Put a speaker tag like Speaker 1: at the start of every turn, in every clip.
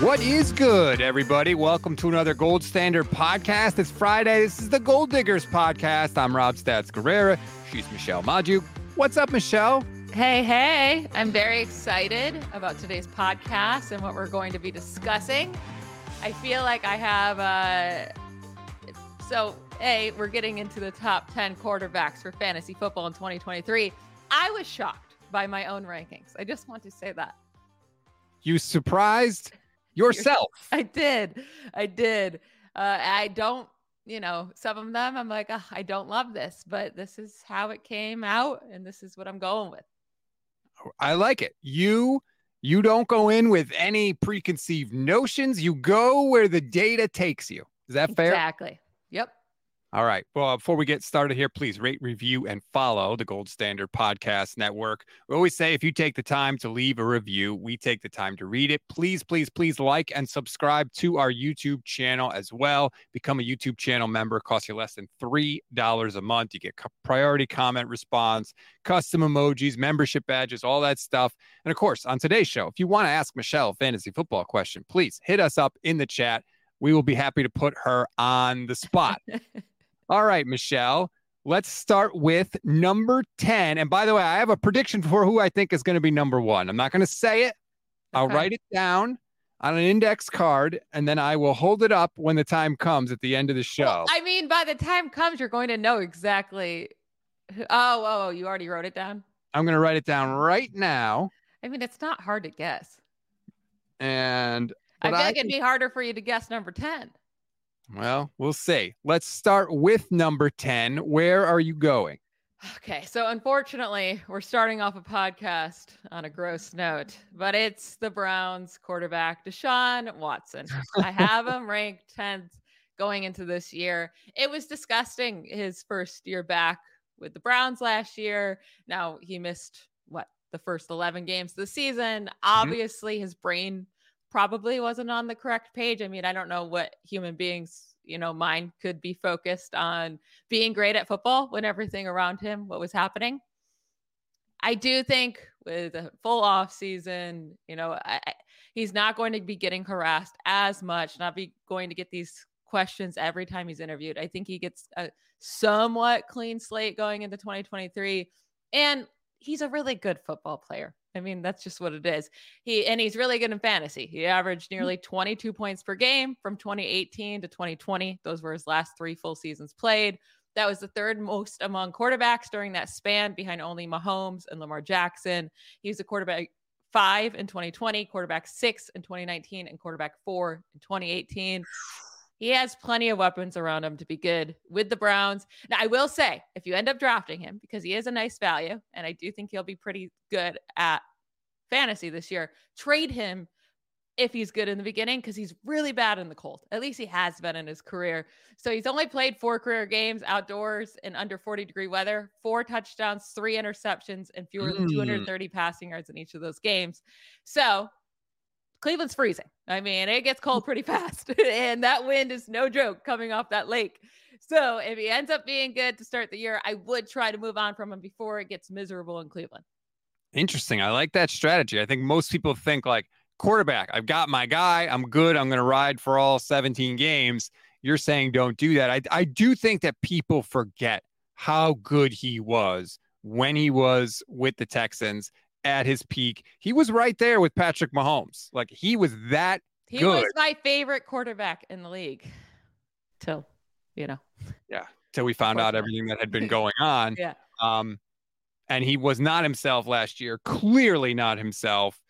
Speaker 1: What is good, everybody? Welcome to another Gold Standard podcast. It's Friday. This is the Gold Diggers podcast. I'm Rob Stats Guerrera. She's Michelle Magdziuk. What's up, Michelle?
Speaker 2: Hey, hey. I'm very excited about today's podcast and what we're going to be discussing. I feel like I have uh so A, we're getting into the top 10 quarterbacks for fantasy football in 2023. I was shocked by my own rankings. I just want to say that.
Speaker 1: You surprised yourself.
Speaker 2: I did. I did. Uh, I don't, you know, some of them I'm like, oh, I don't love this, but this is how it came out and this is what I'm going with.
Speaker 1: I like it. You you don't go in with any preconceived notions. You go where the data takes you. Is that fair?
Speaker 2: Exactly.
Speaker 1: All right. Well, before we get started here, please rate, review, and follow the Gold Standard Podcast Network. We always say if you take the time to leave a review, we take the time to read it. Please, please, please like and subscribe to our YouTube channel as well. Become a YouTube channel member. It costs you less than $3 a month. You get priority comment response, custom emojis, membership badges, all that stuff. And of course, on today's show, if you want to ask Michelle a fantasy football question, please hit us up in the chat. We will be happy to put her on the spot. All right, Michelle, let's start with number 10. And by the way, I have a prediction for who I think is going to be number one. I'm not going to say it, I'll
Speaker 2: Okay.
Speaker 1: write it down on an index card, and then I will hold it up when the time comes at the end of the show.
Speaker 2: Well, I mean, by the time comes, you're going to know exactly. Who, oh, oh, oh, you already wrote it down.
Speaker 1: I'm going to write it down right now.
Speaker 2: I mean, it's not hard to guess.
Speaker 1: And
Speaker 2: I feel like it'd be harder for you to guess number 10.
Speaker 1: Well, we'll see. Let's start with number 10. Where are you going?
Speaker 2: Okay, so unfortunately, we're starting off a podcast on a gross note, but it's the Browns quarterback, Deshaun Watson. I have him ranked 10th going into this year. It was disgusting his first year back with the Browns last year. Now he missed what the first 11 games of the season. Mm-hmm. Obviously, his brain probably wasn't on the correct page. I mean, I don't know what human beings, you know, mind could be focused on being great at football when everything around him, what was happening. I do think with a full off season, you know, I, he's not going to be getting harassed as much, not be going to get these questions every time he's interviewed. I think he gets a somewhat clean slate going into 2023. And he's a really good football player. I mean, that's just what it is. He and he's really good in fantasy. He averaged mm-hmm. nearly 22 points per game from 2018 to 2020. Those were his last three full seasons played. That was the third most among quarterbacks during that span, behind only Mahomes and Lamar Jackson. He was a quarterback five in 2020, quarterback six in 2019, and quarterback four in 2018. He has plenty of weapons around him to be good with the Browns. Now, I will say, if you end up drafting him, because he is a nice value, and I do think he'll be pretty good at fantasy this year, trade him if he's good in the beginning because he's really bad in the cold. At least he has been in his career. So he's only played four career games outdoors in under 40 degree weather, four touchdowns, three interceptions, and fewer than 230 mm. passing yards in each of those games. So Cleveland's freezing. I mean, it gets cold pretty fast, and that wind is no joke coming off that lake. So if he ends up being good to start the year, I would try to move on from him before it gets miserable in Cleveland.
Speaker 1: Interesting. I like that strategy. I think most people think like quarterback, I've got my guy, I'm good, I'm going to ride for all 17 games. You're saying don't do that. I, I do think that people forget how good he was when he was with the Texans at his peak. He was right there with Patrick Mahomes. Like he was that
Speaker 2: he
Speaker 1: good.
Speaker 2: was my favorite quarterback in the league. Till, you know.
Speaker 1: Yeah. Till we found out everything that had been going on.
Speaker 2: yeah.
Speaker 1: Um, and he was not himself last year, clearly not himself.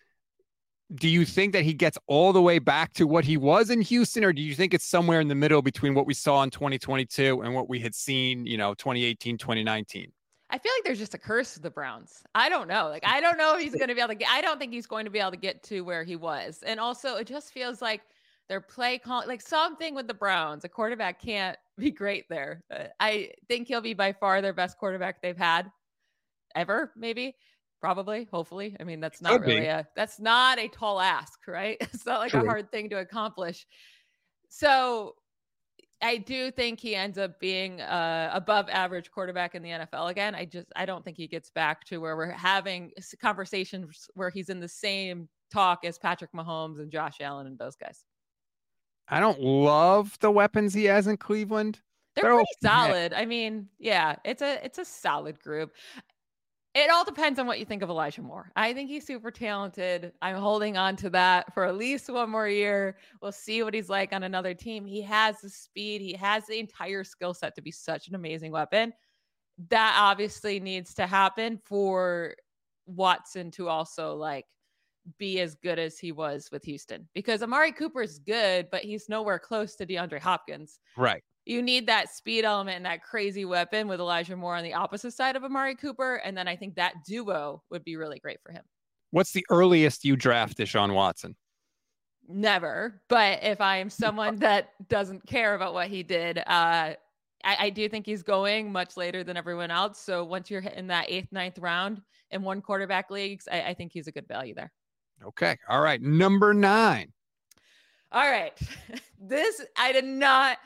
Speaker 1: Do you think that he gets all the way back to what he was in Houston, or do you think it's somewhere in the middle between what we saw in 2022 and what we had seen, you know, 2018, 2019?
Speaker 2: I feel like there's just a curse to the Browns. I don't know. Like, I don't know if he's going to be able to get, I don't think he's going to be able to get to where he was. And also, it just feels like their play call, like something with the Browns. A quarterback can't be great there. Uh, I think he'll be by far their best quarterback they've had ever, maybe. Probably, hopefully. I mean, that's not Could really be. a that's not a tall ask, right? It's not like True. a hard thing to accomplish. So I do think he ends up being uh, above average quarterback in the NFL again. I just I don't think he gets back to where we're having conversations where he's in the same talk as Patrick Mahomes and Josh Allen and those guys.
Speaker 1: I don't love the weapons he has in Cleveland.
Speaker 2: They're, They're pretty okay. solid. I mean, yeah, it's a it's a solid group. It all depends on what you think of Elijah Moore. I think he's super talented. I'm holding on to that for at least one more year. We'll see what he's like on another team. He has the speed, he has the entire skill set to be such an amazing weapon. That obviously needs to happen for Watson to also like be as good as he was with Houston because Amari Cooper is good, but he's nowhere close to DeAndre Hopkins.
Speaker 1: Right
Speaker 2: you need that speed element and that crazy weapon with Elijah Moore on the opposite side of Amari Cooper. And then I think that duo would be really great for him.
Speaker 1: What's the earliest you draft Deshaun Watson?
Speaker 2: Never. But if I am someone that doesn't care about what he did, uh, I, I, do think he's going much later than everyone else. So once you're in that eighth, ninth round in one quarterback leagues, I, I think he's a good value there.
Speaker 1: Okay. All right. Number nine.
Speaker 2: All right. this, I did not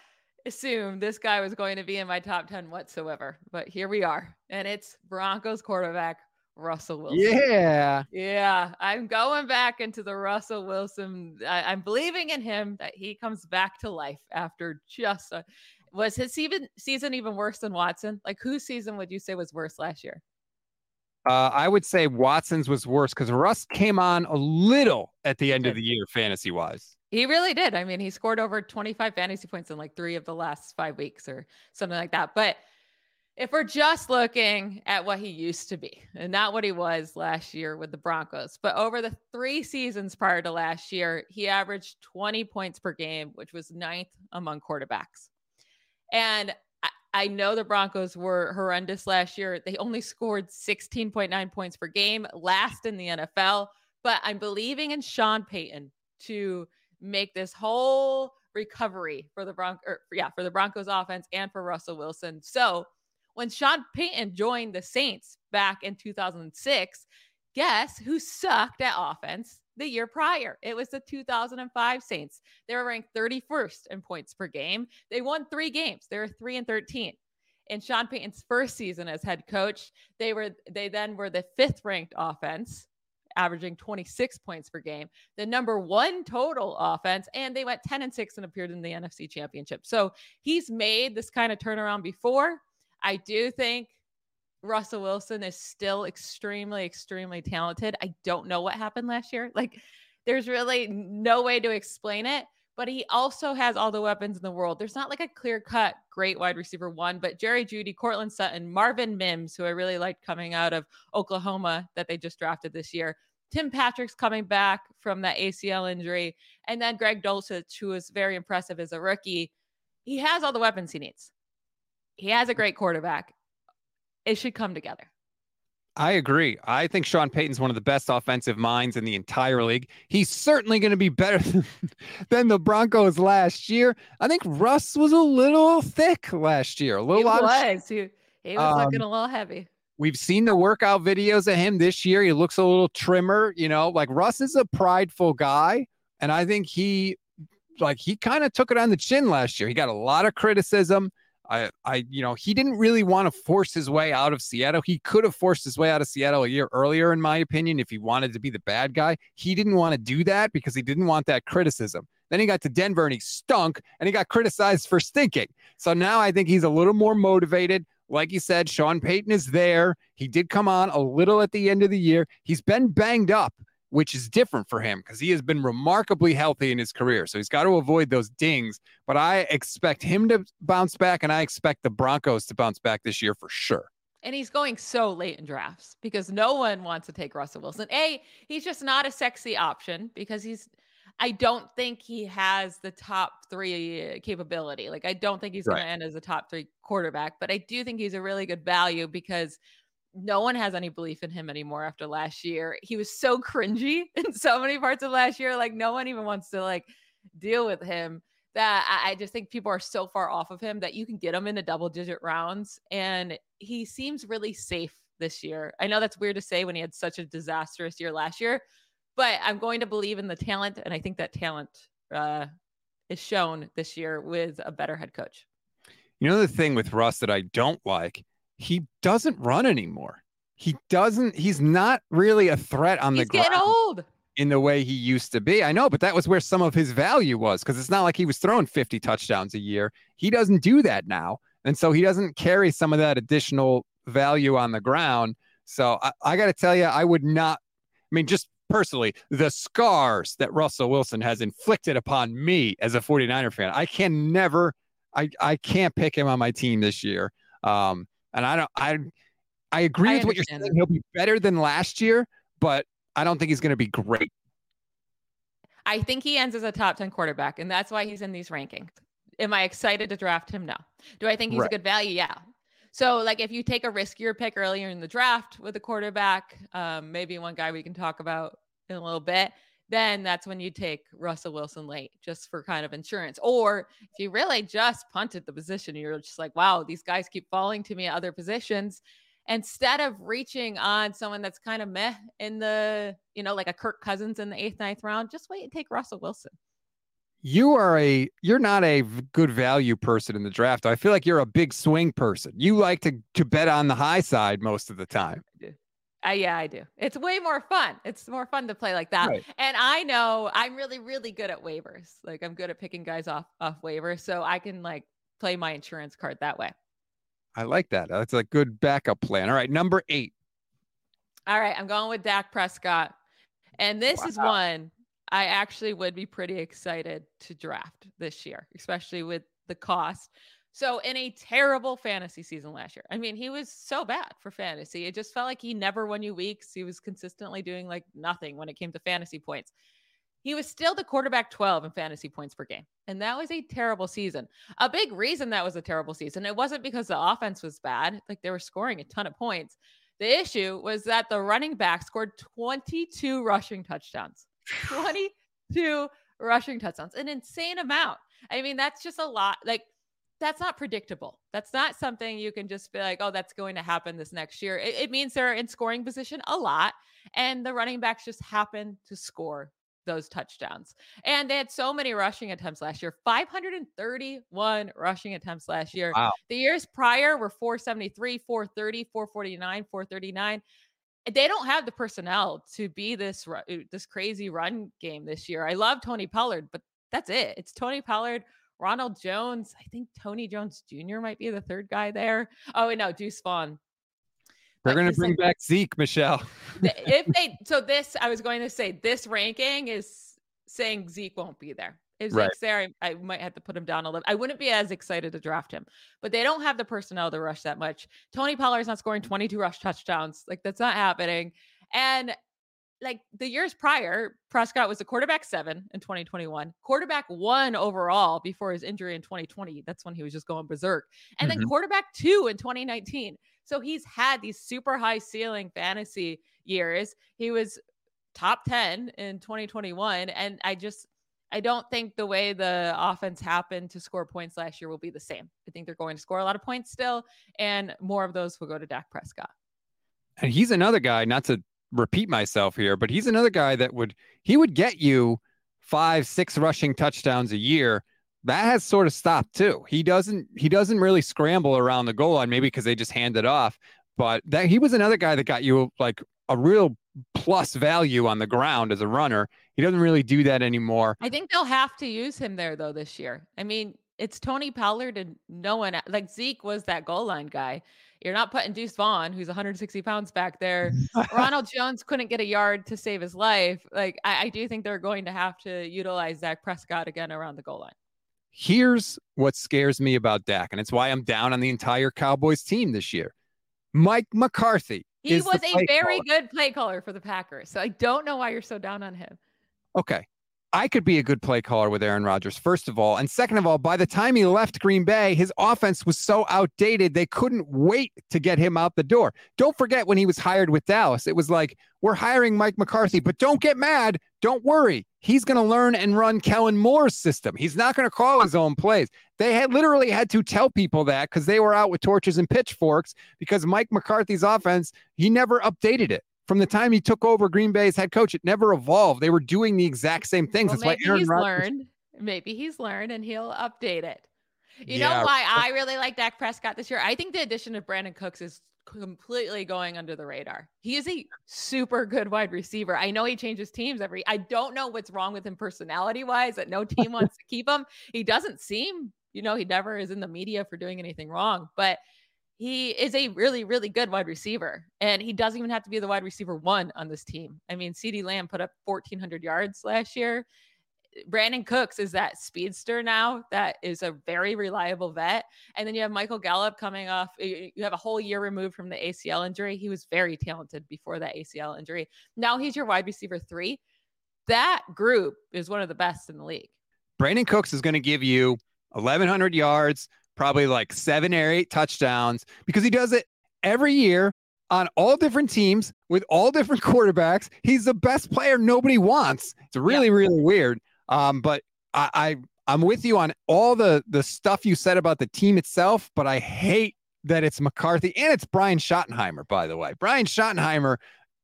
Speaker 2: assume this guy was going to be in my top 10 whatsoever, but here we are. And it's Broncos quarterback Russell Wilson.
Speaker 1: Yeah.
Speaker 2: Yeah. I'm going back into the Russell Wilson. I, am believing in him that he comes back to life after just a, was his season, season even worse than Watson? Like whose season would you say was worse last year?
Speaker 1: Uh, I would say Watson's was worse because Russ came on a little at the end of the year, fantasy wise.
Speaker 2: He really did. I mean, he scored over 25 fantasy points in like three of the last five weeks or something like that. But if we're just looking at what he used to be and not what he was last year with the Broncos, but over the three seasons prior to last year, he averaged 20 points per game, which was ninth among quarterbacks. And I, know the Broncos were horrendous last year. They only scored 16.9 points per game, last in the NFL. But I'm believing in Sean Payton to make this whole recovery for the Bron- or, yeah, for the Broncos offense and for Russell Wilson. So when Sean Payton joined the Saints back in 2006, guess who sucked at offense the year prior? It was the 2005 Saints. They were ranked 31st in points per game. They won three games. They were 3 and 13. In Sean Payton's first season as head coach, they were they then were the fifth ranked offense averaging 26 points per game, the number one total offense, and they went 10 and 6 and appeared in the NFC championship. So he's made this kind of turnaround before. I do think Russell Wilson is still extremely, extremely talented. I don't know what happened last year. Like, there's really no way to explain it but he also has all the weapons in the world. There's not like a clear cut great wide receiver one, but Jerry Jeudy, Courtland Sutton, Marvin Mims, who I really liked coming out of Oklahoma that they just drafted this year. Tim Patrick's coming back from that ACL injury. And then Greg Dulcich, who was very impressive as a rookie. He has all the weapons he needs. He has a great quarterback. It should come together.
Speaker 1: I agree. I think Sean Payton's one of the best offensive minds in the entire league. He's certainly going to be better than the Broncos last year. I think Russ was a little thick last year. A little
Speaker 2: he was. He, he was um, looking a little heavy.
Speaker 1: We've seen the workout videos of him this year. He looks a little trimmer, you know, like Russ is a prideful guy. And I think he, like, he kind of took it on the chin last year. He got a lot of criticism. I, I, you know, he didn't really want to force his way out of Seattle. He could have forced his way out of Seattle a year earlier, in my opinion, if he wanted to be the bad guy. He didn't want to do that because he didn't want that criticism. Then he got to Denver and he stunk and he got criticized for stinking. So now I think he's a little more motivated. Like you said, Sean Payton is there. He did come on a little at the end of the year. He's been banged up which is different for him because he has been remarkably healthy in his career. So he's got to avoid those dings. But I expect him to bounce back, and I expect the Broncos to bounce back this year for sure.
Speaker 2: And he's going so late in drafts because no one wants to take Russell Wilson. A, he's just not a sexy option because he's, I don't think he has the top three capability. Like, I don't think he's right. going to end as a top three quarterback, but I do think he's a really good value because no one has any belief in him anymore after last year. He was so cringy in so many parts of last year. Like no one even wants to like deal with him. That I, just think people are so far off of him that you can get him in into double digit rounds. And he seems really safe this year. I know that's weird to say when he had such a disastrous year last year, but I'm going to believe in the talent. And I think that talent uh, is shown this year with a better head coach.
Speaker 1: You know, the thing with Russ that I don't like he doesn't run anymore. He doesn't. He's not really a threat on
Speaker 2: he's
Speaker 1: the ground.
Speaker 2: Getting old
Speaker 1: in the way he used to be. I know, but that was where some of his value was because it's not like he was throwing 50 touchdowns a year. He doesn't do that now. And so he doesn't carry some of that additional value on the ground. So I, I got to tell you, I would not, I mean, just personally, the scars that Russell Wilson has inflicted upon me as a 49er fan, I can never, I, I can't pick him on my team this year. Um, and I don't, I, I agree I with what you're saying. That. He'll be better than last year, but I don't think he's going to be great.
Speaker 2: I think he ends as a top 10 quarterback, and that's why he's in these rankings. Am I excited to draft him? No. Do I think he's right. a good value? Yeah. So, like, if you take a riskier pick earlier in the draft with a quarterback, um, maybe one guy we can talk about in a little bit, then that's when you take Russell Wilson late just for kind of insurance. Or if you really just punted the position, you're just like, wow, these guys keep falling to me at other positions. Instead of reaching on someone that's kind of meh in the, you know, like a Kirk Cousins in the eighth, ninth round, just wait and take Russell Wilson.
Speaker 1: You are a you're not a good value person in the draft. I feel like you're a big swing person. You like to to bet on the high side most of the time.
Speaker 2: Uh, yeah, I do. It's way more fun. It's more fun to play like that. Right. And I know I'm really, really good at waivers. Like I'm good at picking guys off off waivers, so I can like play my insurance card that way.
Speaker 1: I like that. That's a good backup plan. All right, number eight.
Speaker 2: All right, I'm going with Dak Prescott, and this wow. is one I actually would be pretty excited to draft this year, especially with the cost. So, in a terrible fantasy season last year, I mean, he was so bad for fantasy. It just felt like he never won you weeks. He was consistently doing like nothing when it came to fantasy points. He was still the quarterback 12 in fantasy points per game. And that was a terrible season. A big reason that was a terrible season, it wasn't because the offense was bad, like they were scoring a ton of points. The issue was that the running back scored 22 rushing touchdowns. 22 rushing touchdowns, an insane amount. I mean, that's just a lot. Like, that's not predictable. That's not something you can just be like, oh, that's going to happen this next year. It, it, means they're in scoring position a lot, and the running backs just happen to score those touchdowns. And they had so many rushing attempts last year 531 rushing attempts last year. Wow. The years prior were 473, 430, 449, 439 they don't have the personnel to be this uh, this crazy run game this year. I love Tony Pollard, but that's it. It's Tony Pollard, Ronald Jones. I think Tony Jones Jr. might be the third guy there. Oh, no, Deuce Vaughn.
Speaker 1: They're going to bring like, back Zeke, Michelle.
Speaker 2: if they, so this, I was going to say, this ranking is saying Zeke won't be there. If Zeke's right. there, I, I, might have to put him down a little. I wouldn't be as excited to draft him, but they don't have the personnel to rush that much. Tony Pollard's not scoring 22 rush touchdowns. Like that's not happening. And like the years prior, Prescott was a quarterback seven in 2021, quarterback one overall before his injury in 2020. That's when he was just going berserk. And mm-hmm. then quarterback two in 2019. So he's had these super high ceiling fantasy years. He was top 10 in 2021. And I just, I don't think the way the offense happened to score points last year will be the same. I think they're going to score a lot of points still, and more of those will go to Dak Prescott.
Speaker 1: And he's another guy, not to repeat myself here, but he's another guy that would he would get you five, six rushing touchdowns a year. That has sort of stopped too. He doesn't he doesn't really scramble around the goal line, maybe because they just hand it off. But that he was another guy that got you like a real plus value on the ground as a runner. He doesn't really do that anymore.
Speaker 2: I think they'll have to use him there though this year. I mean, it's Tony Pollard and no one like Zeke was that goal line guy. You're not putting Deuce Vaughn, who's 160 pounds back there. Ronald Jones couldn't get a yard to save his life. Like, I, I do think they're going to have to utilize Zach Prescott again around the goal line.
Speaker 1: Here's what scares me about Dak, and it's why I'm down on the entire Cowboys team this year. Mike McCarthy.
Speaker 2: He was a very caller. good play caller for the Packers. So I don't know why you're so down on him.
Speaker 1: Okay. I could be a good play caller with Aaron Rodgers, first of all. And second of all, by the time he left Green Bay, his offense was so outdated, they couldn't wait to get him out the door. Don't forget when he was hired with Dallas, it was like, we're hiring Mike McCarthy, but don't get mad. Don't worry. He's going to learn and run Kellen Moore's system. He's not going to call his own plays. They had literally had to tell people that because they were out with torches and pitchforks because Mike McCarthy's offense, he never updated it from the time he took over Green Bay's head coach, it never evolved. They were doing the exact same things.
Speaker 2: Well,
Speaker 1: That's why
Speaker 2: Aaron he's Rodgers- learned. Maybe he's learned and he'll update it. You yeah. know why I really like Dak Prescott this year? I think the addition of Brandin Cooks is completely going under the radar. He is a super good wide receiver. I know he changes teams every. I don't know what's wrong with him personality wise that no team wants to keep him. He doesn't seem, you know, he never is in the media for doing anything wrong, but he is a really, really good wide receiver. And he doesn't even have to be the wide receiver one on this team. I mean, CeeDee Lamb put up 1,400 yards last year. Brandin Cooks is that speedster now that is a very reliable vet. And then you have Michael Gallup coming off. You have a whole year removed from the ACL injury. He was very talented before that ACL injury. Now he's your wide receiver three. That group is one of the best in the league.
Speaker 1: Brandin Cooks is going to give you 1,100 yards, probably like seven or eight touchdowns because he does it every year on all different teams with all different quarterbacks. He's the best player nobody wants. It's really, yeah. really weird. Um, but I, I I'm with you on all the the stuff you said about the team itself, but I hate that it's McCarthy and it's Brian Schottenheimer, by the way. Brian Schottenheimer,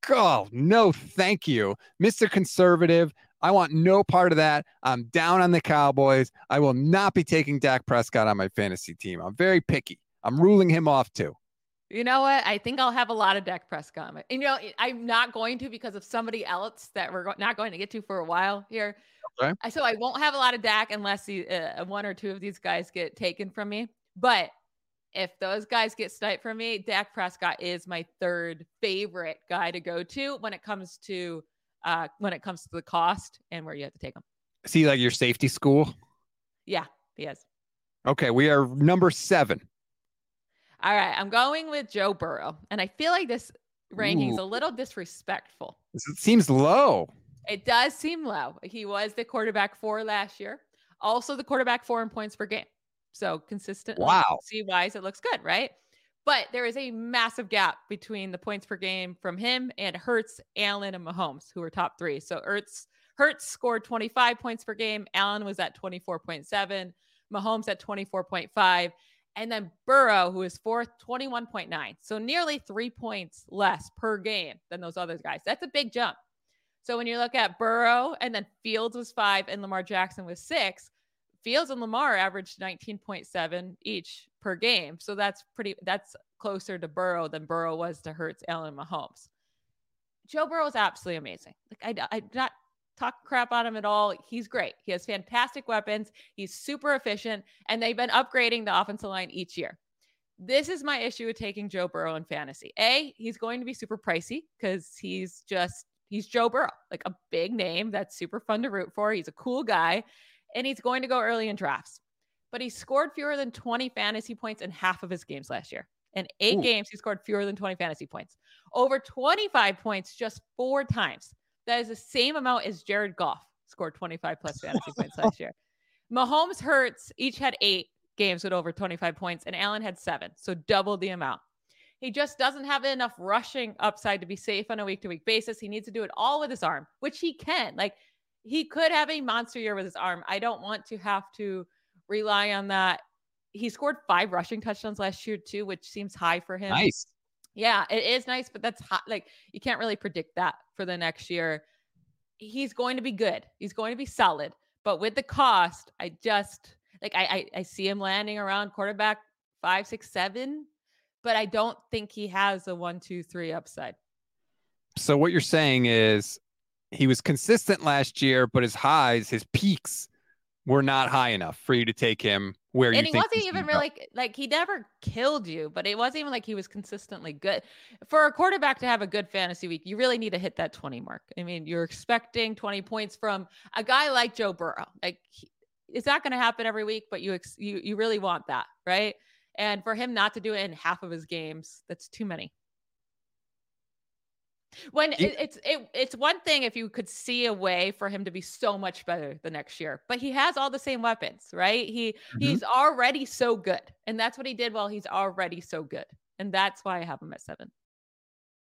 Speaker 1: oh no, thank you, Mr. Conservative. I want no part of that. I'm down on the Cowboys. I will not be taking Dak Prescott on my fantasy team. I'm very picky. I'm ruling him off too.
Speaker 2: You know what? I think I'll have a lot of Dak Prescott. And, you know, I'm not going to because of somebody else that we're not going to get to for a while here. Okay. So I won't have a lot of Dak unless he, uh, one or two of these guys get taken from me. But if those guys get sniped from me, Dak Prescott is my third favorite guy to go to when it comes to uh, when it comes to the cost and where you have to take them.
Speaker 1: See, like your safety school?
Speaker 2: Yeah, he is.
Speaker 1: Okay, we are number seven.
Speaker 2: All right, I'm going with Joe Burrow. And I feel like this ranking is a little disrespectful.
Speaker 1: It seems low.
Speaker 2: It does seem low. He was the quarterback four last year, also the quarterback four in points per game. So consistent.
Speaker 1: Wow.
Speaker 2: See wise, it looks good, right? But there is a massive gap between the points per game from him and Hurts, Allen, and Mahomes, who are top three. So Hurts, Hurts scored 25 points per game. Allen was at 24.7. Mahomes at 24.5. And then Burrow, who is fourth, 21.9. So nearly three points less per game than those other guys. That's a big jump. So when you look at Burrow and then Fields was five and Lamar Jackson was six, Fields and Lamar averaged 19.7 each per game. So that's pretty, that's closer to Burrow than Burrow was to Hurts, Allen, Mahomes. Joe Burrow is absolutely amazing. Like I, I not talk crap on him at all. He's great. He has fantastic weapons. He's super efficient, and they've been upgrading the offensive line each year. This is my issue with taking Joe Burrow in fantasy. A, he's going to be super pricey because he's just he's Joe Burrow, like a big name that's super fun to root for. He's a cool guy and he's going to go early in drafts. But he scored fewer than 20 fantasy points in half of his games last year. In eight Ooh. games, he scored fewer than 20 fantasy points. Over 25 points just four times. That is the same amount as Jared Goff scored 25 plus fantasy points last year. Mahomes Hurts each had eight games with over 25 points, and Allen had seven, so double the amount. He just doesn't have enough rushing upside to be safe on a week to week basis. He needs to do it all with his arm, which he can. Like he could have a monster year with his arm. I don't want to have to rely on that. He scored five rushing touchdowns last year too, which seems high for him.
Speaker 1: Nice.
Speaker 2: Yeah, it is nice, but that's hot. Like you can't really predict that for the next year. He's going to be good. He's going to be solid, but with the cost, I just like I I, I see him landing around quarterback five, six, seven, but I don't think he has a one, two, three upside.
Speaker 1: So what you're saying is he was consistent last year, but his highs, his peaks were not high enough for you to take him where
Speaker 2: and he wasn't even really like he never killed you, but it wasn't even like he was consistently good. For a quarterback to have a good fantasy week, you really need to hit that 20 mark. I mean, you're expecting 20 points from a guy like Joe Burrow. Like he, it's not going to happen every week, but you ex- you you really want that, right? And for him not to do it in half of his games, that's too many. When it, it's it, it's one thing if you could see a way for him to be so much better the next year, but he has all the same weapons, right? He mm-hmm. he's already so good, and that's what he did while he's already so good, and that's why I have him at seven.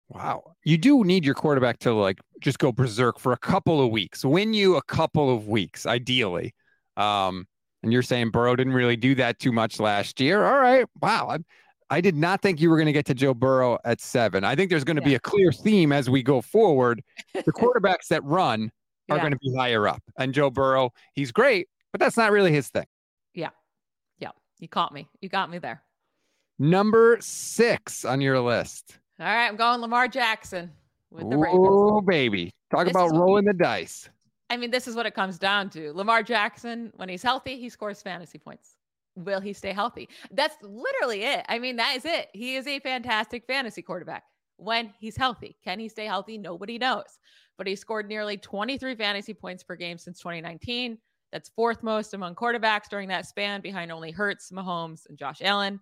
Speaker 1: Wow, you do need your quarterback to like just go berserk for a couple of weeks, win you a couple of weeks, ideally. Um, and you're saying Burrow didn't really do that too much last year. All right, wow, I, I did not think you were going to get to Joe Burrow at seven. I think there's going to yeah. be a clear theme as we go forward. The quarterbacks that run are yeah. going to be higher up. And Joe Burrow, he's great, but that's not really his thing.
Speaker 2: Yeah. Yeah. You caught me. You got me there.
Speaker 1: Number six on your list.
Speaker 2: All right. I'm going Lamar Jackson with the
Speaker 1: Ravens. Oh, baby. Talk this about rolling the dice.
Speaker 2: I mean, this is what it comes down to. Lamar Jackson, when he's healthy, he scores fantasy points will he stay healthy? That's literally it. I mean, that is it. He is a fantastic fantasy quarterback when he's healthy. Can he stay healthy? Nobody knows. But he scored nearly 23 fantasy points per game since 2019. That's fourth most among quarterbacks during that span, behind only Hurts, Mahomes, and Josh Allen.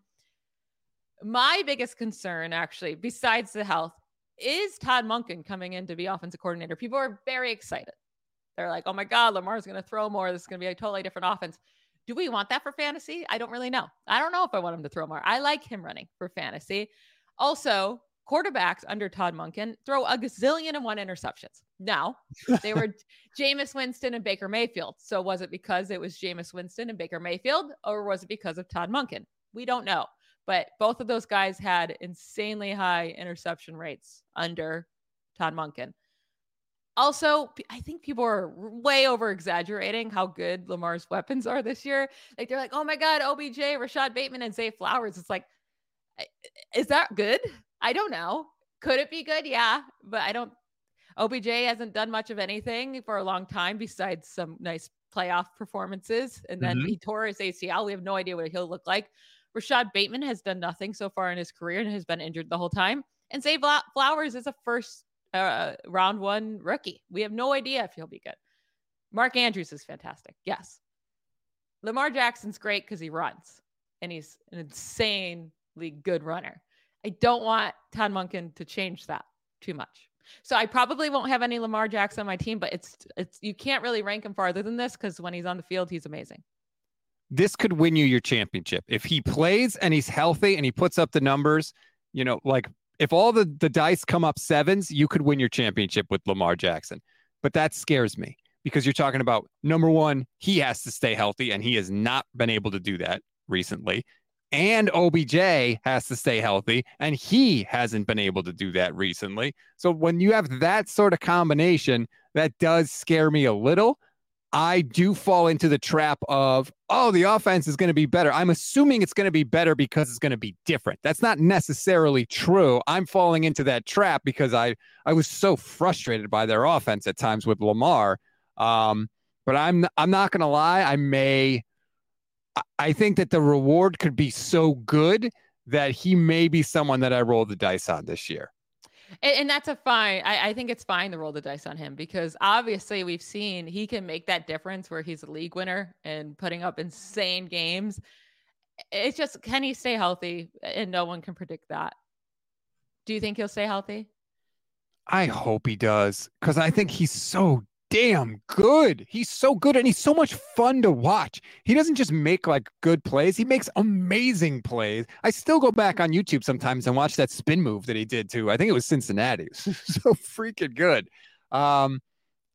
Speaker 2: My biggest concern, actually, besides the health, is Todd Monken coming in to be offensive coordinator. People are very excited. They're like, oh my God, Lamar's going to throw more. This is going to be a totally different offense. Do we want that for fantasy? I don't really know. I don't know if I want him to throw more. I like him running for fantasy. Also, quarterbacks under Todd Monken throw a gazillion and one interceptions. Now, they were Jameis Winston and Baker Mayfield. So was it because it was Jameis Winston and Baker Mayfield, or was it because of Todd Monken? We don't know. But both of those guys had insanely high interception rates under Todd Monken. Also, I think people are way over exaggerating how good Lamar's weapons are this year. Like they're like, oh my God, OBJ, Rashod Bateman, and Zay Flowers. It's like, is that good? I don't know. Could it be good? Yeah, but I don't. OBJ hasn't done much of anything for a long time besides some nice playoff performances. And then mm-hmm. he tore his ACL. We have no idea what he'll look like. Rashod Bateman has done nothing so far in his career and has been injured the whole time. And Zay Flowers is a first uh, round one rookie. We have no idea if he'll be good. Mark Andrews is fantastic. Yes. Lamar Jackson's great because he runs and he's an insanely good runner. I don't want Todd Monken to change that too much. So I probably won't have any Lamar Jackson on my team, but it's it's you can't really rank him farther than this because when he's on the field, he's amazing.
Speaker 1: This could win you your championship if he plays and he's healthy and he puts up the numbers. You know, like if all the, the dice come up sevens, you could win your championship with Lamar Jackson. But that scares me because you're talking about number one, he has to stay healthy, and he has not been able to do that recently. And OBJ has to stay healthy, and he hasn't been able to do that recently. So when you have that sort of combination, that does scare me a little. I do fall into the trap of, oh, the offense is going to be better. I'm assuming it's going to be better because it's going to be different. That's not necessarily true. I'm falling into that trap because I I was so frustrated by their offense at times with Lamar. Um, but I'm I'm not going to lie. I may. I think that the reward could be so good that he may be someone that I roll the dice on this year.
Speaker 2: And, and that's a fine. I, I, think it's fine to roll the dice on him because obviously we've seen he can make that difference where he's a league winner and putting up insane games. It's just can he stay healthy? And no one can predict that. Do you think he'll stay healthy?
Speaker 1: I hope he does because I think he's so damn good. He's so good and he's so much fun to watch. He doesn't just make like good plays, he makes amazing plays. I still go back on YouTube sometimes and watch that spin move that he did too. I think it was Cincinnati. so freaking good. Um,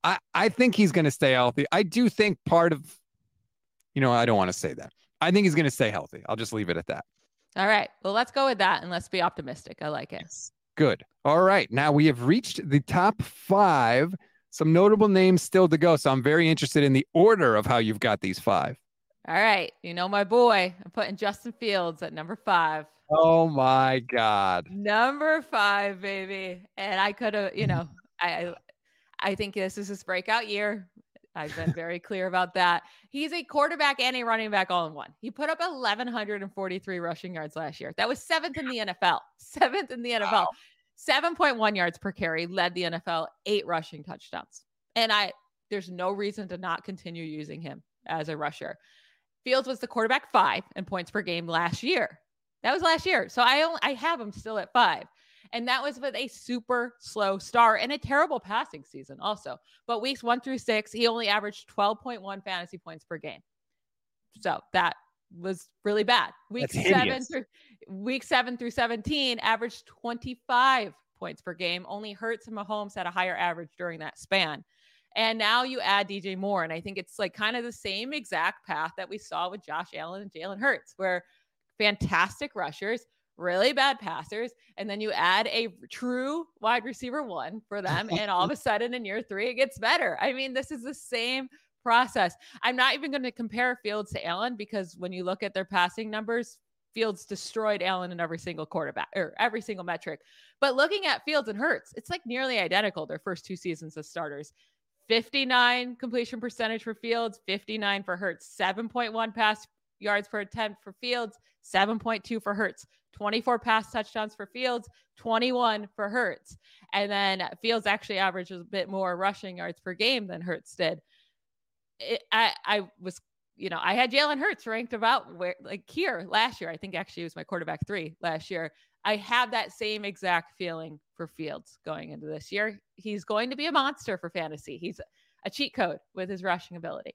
Speaker 1: I, I think he's going to stay healthy. I do think part of, you know, I don't want to say that. I think he's going to stay healthy. I'll just leave it at that.
Speaker 2: All right. Well, let's go with that and let's be optimistic. I like it.
Speaker 1: Yes. Good. All right. Now we have reached the top five. Some notable names still to go. So I'm very interested in the order of how you've got these five.
Speaker 2: All right. You know, my boy, I'm putting Justin Fields at number five.
Speaker 1: Oh my God.
Speaker 2: Number five, baby. And I could have, you know, I I think this is his breakout year. I've been very clear about that. He's a quarterback and a running back all in one. He put up 1,143 rushing yards last year. That was seventh in the NFL. Seventh in the NFL. Wow. 7.1 yards per carry, led the NFL, eight rushing touchdowns. And I, there's no reason to not continue using him as a rusher. Fields was the quarterback five in points per game last year. That was last year. So I only, I have him still at five. And that was with a super slow start and a terrible passing season, also. But weeks one through six, he only averaged 12.1 fantasy points per game. So that was really bad. Week seven through week seven through 17 averaged 25 points per game. Only Hurts and Mahomes had a higher average during that span. And now you add DJ Moore. And I think it's like kind of the same exact path that we saw with Josh Allen and Jalen Hurts, where fantastic rushers, really bad passers, and then you add a true wide receiver one for them, and all of a sudden in year three, it gets better. I mean, this is the same process. I'm not even going to compare Fields to Allen because when you look at their passing numbers, Fields destroyed Allen in every single quarterback or every single metric. But looking at Fields and Hurts, it's like nearly identical their first two seasons as starters. 59 completion percentage for Fields, 59 for Hurts, 7.1 pass yards per attempt for Fields, 7.2 for Hurts, 24 pass touchdowns for Fields, 21 for Hurts. And then Fields actually averages a bit more rushing yards per game than Hurts did. It, I, I was, you know, I had Jalen Hurts ranked about where, like here last year. I think actually it was my quarterback three last year. I have that same exact feeling for Fields going into this year. He's going to be a monster for fantasy. He's a cheat code with his rushing ability.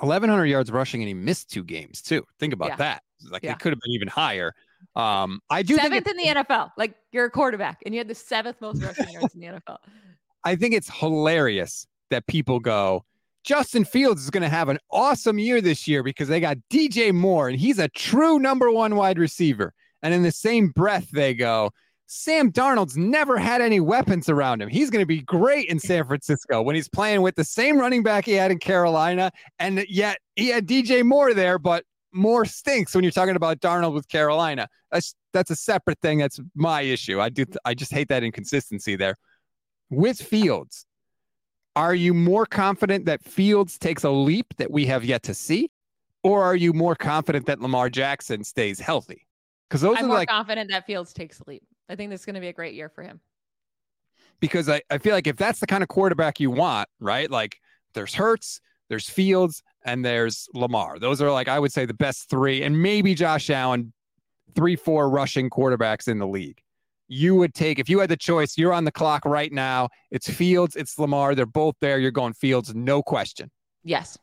Speaker 1: 1,100 yards rushing, and he missed two games too. Think about yeah. that. Like yeah. it could have been even higher. Um, I do
Speaker 2: seventh in the NFL. Like you're a quarterback, and you had the seventh most rushing yards in the NFL.
Speaker 1: I think it's hilarious that people go, Justin Fields is going to have an awesome year this year because they got DJ Moore, and he's a true number one wide receiver. And in the same breath, they go, Sam Darnold's never had any weapons around him. He's going to be great in San Francisco when he's playing with the same running back he had in Carolina. And yet he had DJ Moore there, but Moore stinks when you're talking about Darnold with Carolina. That's that's a separate thing. That's my issue. I do I just hate that inconsistency there. With Fields, are you more confident that Fields takes a leap that we have yet to see? Or are you more confident that Lamar Jackson stays healthy?
Speaker 2: Because those I'm are more like confident that Fields takes a leap. I think this is going to be a great year for him.
Speaker 1: Because I, I feel like if that's the kind of quarterback you want, right? Like there's Hurts, there's Fields, and there's Lamar. Those are like I would say the best three, and maybe Josh Allen, three, four rushing quarterbacks in the league. You would take if you had the choice. You're on the clock right now. It's Fields, it's Lamar. They're both there. You're going Fields, no question.
Speaker 2: Yes.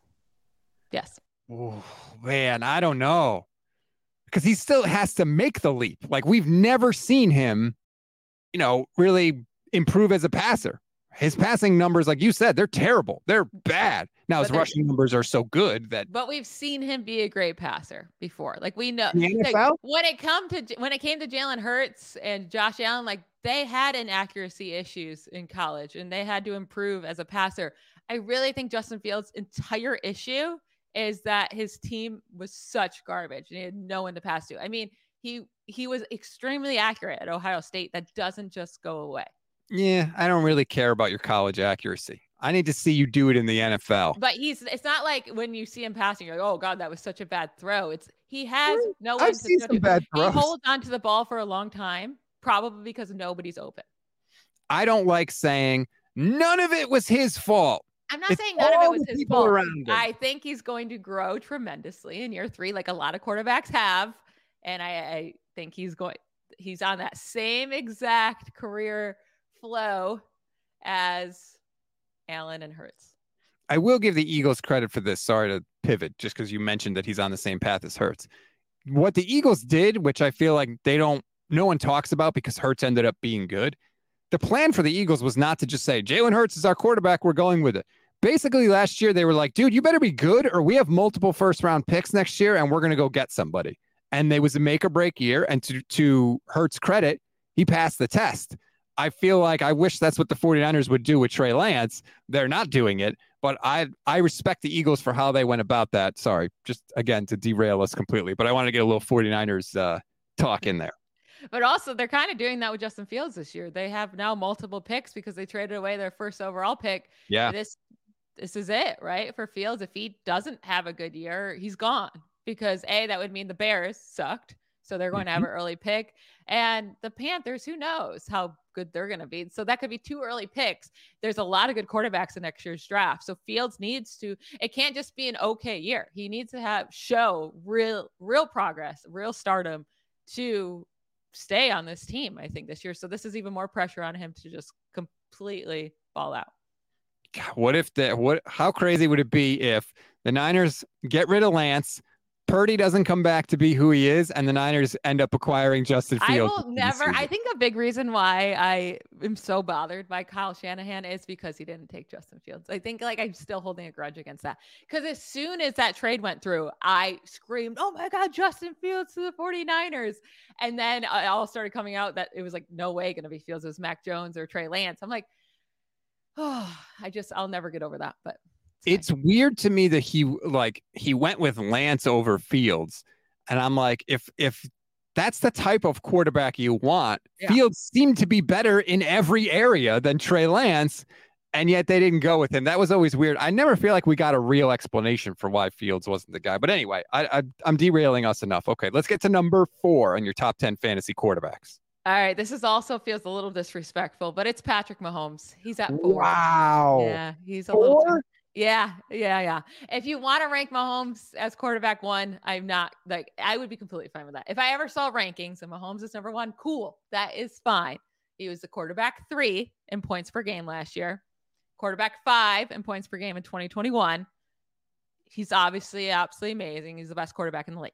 Speaker 2: Yes.
Speaker 1: Oh man, I don't know because he still has to make the leap. Like we've never seen him, you know, really improve as a passer. His passing numbers, like you said, they're terrible. They're bad. Now but his rushing numbers are so good that.
Speaker 2: But we've seen him be a great passer before. Like we know like, when it come to when it came to Jalen Hurts and Josh Allen, like they had inaccuracy issues in college and they had to improve as a passer. I really think Justin Fields' entire issue is that his team was such garbage and he had no one to pass to. I mean, he he was extremely accurate at Ohio State. That doesn't just go away.
Speaker 1: Yeah, I don't really care about your college accuracy. I need to see you do it in the NFL.
Speaker 2: But he's it's not like when you see him passing, you're like, oh God, that was such a bad throw. It's he has no one I've to some bad throws. He holds onto the ball for a long time, probably because nobody's open.
Speaker 1: I don't like saying none of it was his fault.
Speaker 2: I'm not it's saying none of it was his fault. I think he's going to grow tremendously in year three, like a lot of quarterbacks have. And I, I think he's going, he's on that same exact career flow as Allen and Hurts.
Speaker 1: I will give the Eagles credit for this. Sorry to pivot just because you mentioned that he's on the same path as Hurts. What the Eagles did, which I feel like they don't, no one talks about because Hurts ended up being good. The plan for the Eagles was not to just say, Jalen Hurts is our quarterback. We're going with it. Basically, last year they were like, dude, you better be good or we have multiple first round picks next year and we're going to go get somebody. And they was a make or break year. And to, to Hurts' credit, he passed the test. I feel like I wish that's what the 49ers would do with Trey Lance. They're not doing it, but I I respect the Eagles for how they went about that. Sorry, just again to derail us completely, but I want to get a little 49ers uh, talk in there.
Speaker 2: But also, they're kind of doing that with Justin Fields this year. They have now multiple picks because they traded away their first overall pick.
Speaker 1: Yeah.
Speaker 2: This this is it, right? For Fields, if he doesn't have a good year, he's gone because A, that would mean the Bears sucked. So they're going mm-hmm. to have mm-hmm. an early pick. And the Panthers, who knows how good they're going to be. So that could be two early picks. There's a lot of good quarterbacks in next year's draft. So Fields needs to, it can't just be an okay year. He needs to have show real, real progress, real stardom to stay on this team, I think, this year. So this is even more pressure on him to just completely fall out.
Speaker 1: What if the what how crazy would it be if the Niners get rid of Lance, Purdy doesn't come back to be who he is, and the Niners end up acquiring Justin Fields.
Speaker 2: I will never. I think a big reason why I am so bothered by Kyle Shanahan is because he didn't take Justin Fields. I think like I'm still holding a grudge against that because as soon as that trade went through, I screamed, "Oh my God, Justin Fields to the 49ers!" And then it all started coming out that it was like no way going to be Fields. It was Mac Jones or Trey Lance. I'm like, oh, I just I'll never get over that, but
Speaker 1: it's weird to me that he like he went with Lance over Fields, and I'm like, if if that's the type of quarterback you want, yeah. Fields seemed to be better in every area than Trey Lance, and yet they didn't go with him. That was always weird. I never feel like we got a real explanation for why Fields wasn't the guy. But anyway, I, I I'm derailing us enough. Okay, let's get to number four on your top ten fantasy quarterbacks.
Speaker 2: All right, this is also feels a little disrespectful, but it's Patrick Mahomes. He's at four.
Speaker 1: Wow.
Speaker 2: Yeah, he's a four? little. Too, yeah, yeah, yeah. If you want to rank Mahomes as quarterback one, I'm not like I would be completely fine with that. If I ever saw rankings and Mahomes is number one, cool. That is fine. He was the quarterback three in points per game last year, quarterback five in points per game in 2021. He's obviously absolutely amazing. He's the best quarterback in the league.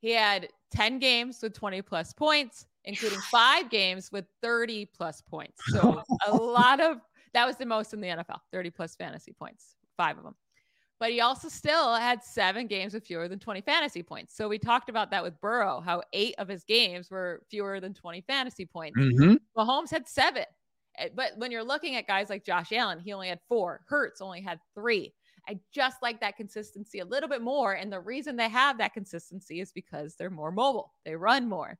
Speaker 2: He had 10 games with 20 plus points, including five games with 30 plus points. So a lot of that was the most in the NFL 30 plus fantasy points, five of them. But he also still had seven games with fewer than 20 fantasy points. So we talked about that with Burrow, how eight of his games were fewer than 20 fantasy points. Mm-hmm. Mahomes had seven. Eh, but when you're looking at guys like Josh Allen, he only had four. Hurts only had three. I just like that consistency a little bit more. And the reason they have that consistency is because they're more mobile, they run more.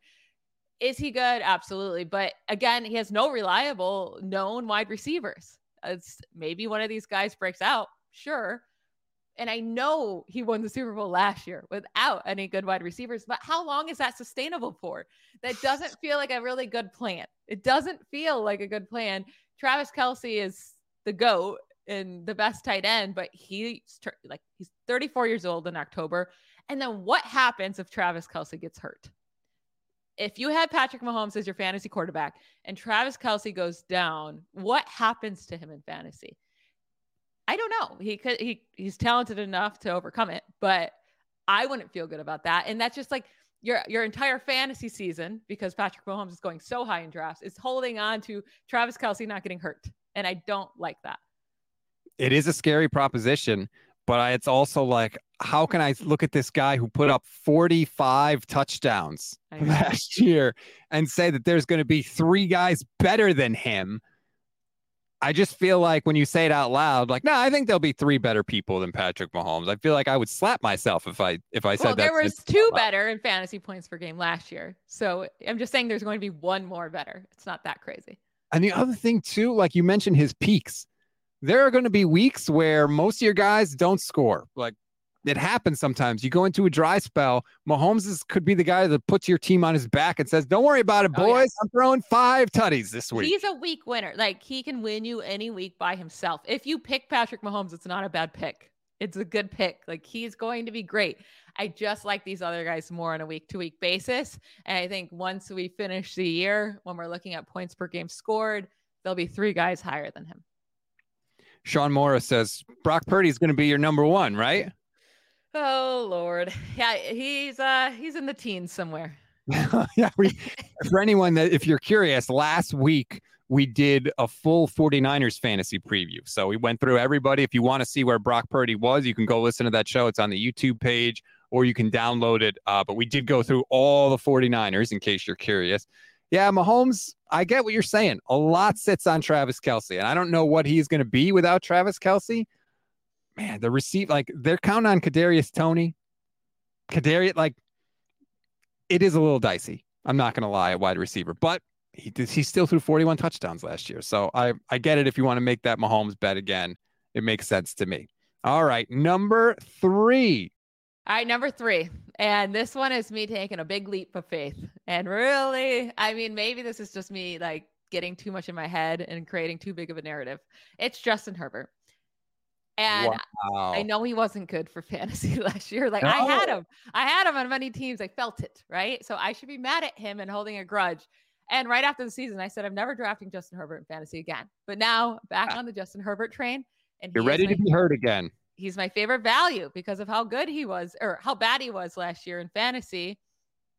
Speaker 2: Is he good? Absolutely. But again, he has no reliable known wide receivers. It's maybe one of these guys breaks out, sure. And I know he won the Super Bowl last year without any good wide receivers, but how long is that sustainable for? That doesn't feel like a really good plan. It doesn't feel like a good plan. Travis Kelce is the GOAT and the best tight end, but he's like he's 34 years old in October. And then what happens if Travis Kelce gets hurt? If you had Patrick Mahomes as your fantasy quarterback and Travis Kelce goes down, what happens to him in fantasy? I don't know. He could he he's talented enough to overcome it, but I wouldn't feel good about that. And that's just like your your entire fantasy season because Patrick Mahomes is going so high in drafts is holding on to Travis Kelce not getting hurt, and I don't like that.
Speaker 1: It is a scary proposition, but I, it's also like how can I look at this guy who put up 45 touchdowns last year and say that there's going to be three guys better than him? I just feel like when you say it out loud, like, no, I think there'll be three better people than Patrick Mahomes. I feel like I would slap myself if I if I said well, that.
Speaker 2: There was two better in fantasy points per game last year, so I'm just saying there's going to be one more better. It's not that crazy.
Speaker 1: And the other thing too, like you mentioned, his peaks. There are going to be weeks where most of your guys don't score. Like it happens sometimes. You go into a dry spell. Mahomes is, could be the guy that puts your team on his back and says, "Don't worry about it, boys. Oh, yeah. I'm throwing five tutties this week."
Speaker 2: He's a week winner. Like he can win you any week by himself. If you pick Patrick Mahomes, it's not a bad pick. It's a good pick. Like he's going to be great. I just like these other guys more on a week to week basis. And I think once we finish the year, when we're looking at points per game scored, there'll be three guys higher than him.
Speaker 1: Sean Morris says Brock Purdy is going to be your number one, right?
Speaker 2: Oh Lord, yeah, he's uh he's in the teens somewhere.
Speaker 1: yeah, we, for anyone that if you're curious, last week we did a full 49ers fantasy preview. So we went through everybody. If you want to see where Brock Purdy was, you can go listen to that show. It's on the YouTube page or you can download it. Uh, but we did go through all the 49ers in case you're curious. Yeah, Mahomes, I get what you're saying. A lot sits on Travis Kelce, and I don't know what he's going to be without Travis Kelce. Man, the receive like they're counting on Kadarius Toney. Kadarius, like it is a little dicey. I'm not going to lie, a wide receiver, but he he still threw 41 touchdowns last year. So I I get it if you want to make that Mahomes bet again. It makes sense to me. All right, number three.
Speaker 2: All right, number three. And this one is me taking a big leap of faith. And really, I mean, maybe this is just me like getting too much in my head and creating too big of a narrative. It's Justin Herbert. And wow. I know he wasn't good for fantasy last year. Like no. I had him. I had him on many teams. I felt it, right? So I should be mad at him and holding a grudge. And right after the season, I said, I'm never drafting Justin Herbert in fantasy again. But now back on the Justin Herbert train.
Speaker 1: And you're ready to be hurt again.
Speaker 2: He's my favorite value because of how good he was or how bad he was last year in fantasy.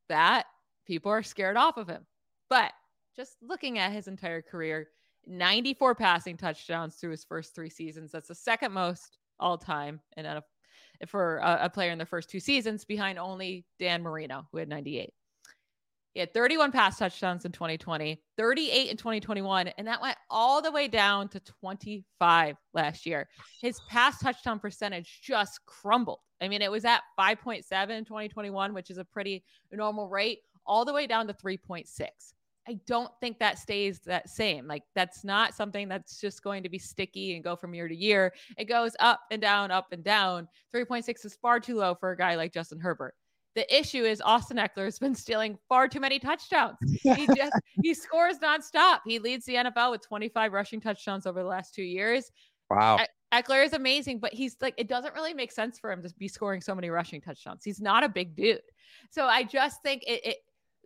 Speaker 2: That people are scared off of him. But just looking at his entire career, 94 passing touchdowns through his first three seasons. That's the second most all time in a, for a, a player in the first two seasons, behind only Dan Marino, who had 98. He had 31 pass touchdowns in 2020, 38 in 2021, and that went all the way down to 25 last year. His pass touchdown percentage just crumbled. I mean, it was at 5.7 in 2021, which is a pretty normal rate, all the way down to 3.6. I don't think that stays that same. Like that's not something that's just going to be sticky and go from year to year. It goes up and down, up and down. 3.6 is far too low for a guy like Justin Herbert. The issue is Austin Ekeler has been stealing far too many touchdowns. He just he scores nonstop. He leads the NFL with 25 rushing touchdowns over the last two years.
Speaker 1: Wow.
Speaker 2: Ekeler is amazing, but he's like, it doesn't really make sense for him to be scoring so many rushing touchdowns. He's not a big dude. So I just think it, it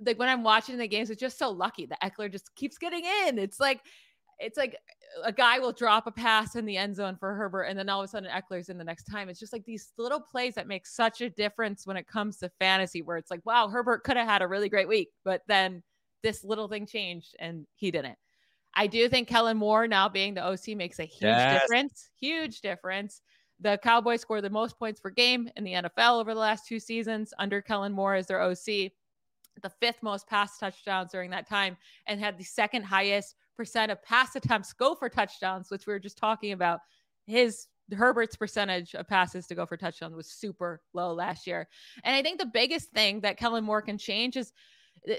Speaker 2: like when I'm watching the games, it's just so lucky that Ekeler just keeps getting in. It's like it's like a guy will drop a pass in the end zone for Herbert, and then all of a sudden Ekeler's in the next time. It's just like these little plays that make such a difference when it comes to fantasy, where it's like, wow, Herbert could have had a really great week, but then this little thing changed and he didn't. I do think Kellen Moore now being the OC makes a huge yes. difference. Huge difference. The Cowboys score the most points per game in the NFL over the last two seasons under Kellen Moore as their OC the fifth most pass touchdowns during that time and had the second highest of pass attempts go for touchdowns, which we were just talking about. His Herbert's percentage of passes to go for touchdowns was super low last year. And I think the biggest thing that Kellen Moore can change is uh,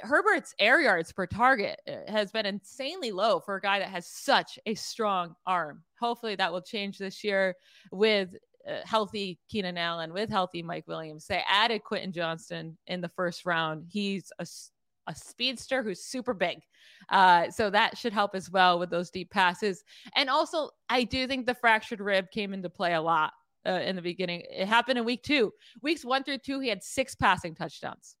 Speaker 2: Herbert's air yards per target uh, has been insanely low for a guy that has such a strong arm. Hopefully that will change this year with uh, healthy Keenan Allen, with healthy Mike Williams. They added Quentin Johnston in the first round. He's a, a speedster who's super big. Uh, so that should help as well with those deep passes. And also, I do think the fractured rib came into play a lot uh, in the beginning. It happened in week two. Weeks one through two, he had six passing touchdowns.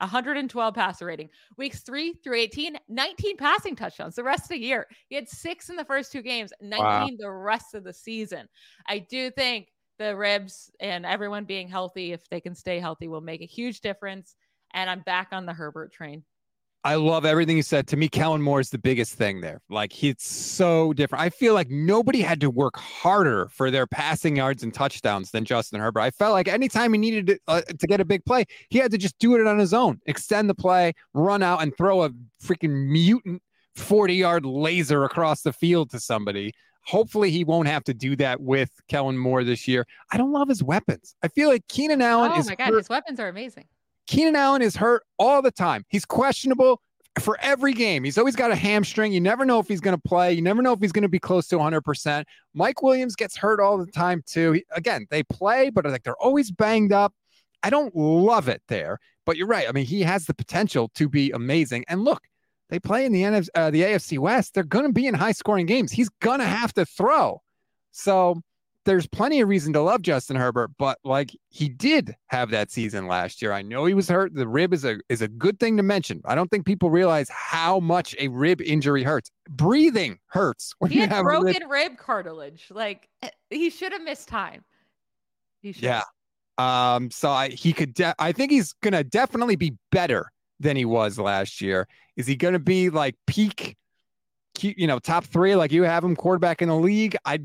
Speaker 2: 112 passer rating. Weeks three through 18, 19 passing touchdowns the rest of the year. He had six in the first two games, 19 wow. the rest of the season. I do think the ribs and everyone being healthy, if they can stay healthy, will make a huge difference. And I'm back on the Herbert train.
Speaker 1: I love everything you said. To me, Kellen Moore is the biggest thing there. Like he's so different. I feel like nobody had to work harder for their passing yards and touchdowns than Justin Herbert. I felt like anytime he needed to, uh, to get a big play, he had to just do it on his own, extend the play, run out, and throw a freaking mutant 40 yard laser across the field to somebody. Hopefully, he won't have to do that with Kellen Moore this year. I don't love his weapons. I feel like Keenan Allen
Speaker 2: oh
Speaker 1: is.
Speaker 2: Oh my God, hurt. his weapons are amazing.
Speaker 1: Keenan Allen is hurt all the time. He's questionable for every game. He's always got a hamstring. You never know if he's going to play. You never know if he's going to be close to 100%. Mike Williams gets hurt all the time, too. He, again, they play, but like they're always banged up. I don't love it there, but you're right. I mean, he has the potential to be amazing. And look, they play in the NFC, uh, the AFC West. They're going to be in high scoring games. He's going to have to throw. So there's plenty of reason to love Justin Herbert, but like he did have that season last year. I know he was hurt. The rib is a is a good thing to mention. I don't think people realize how much a rib injury hurts. Breathing hurts
Speaker 2: when he you have broken rib. rib. cartilage. Like eh, he should have missed time.
Speaker 1: He. Yeah. Um. So I he could. De- I think he's gonna definitely be better than he was last year. Is he gonna be like peak? You know, top three, like you have him quarterback in the league. I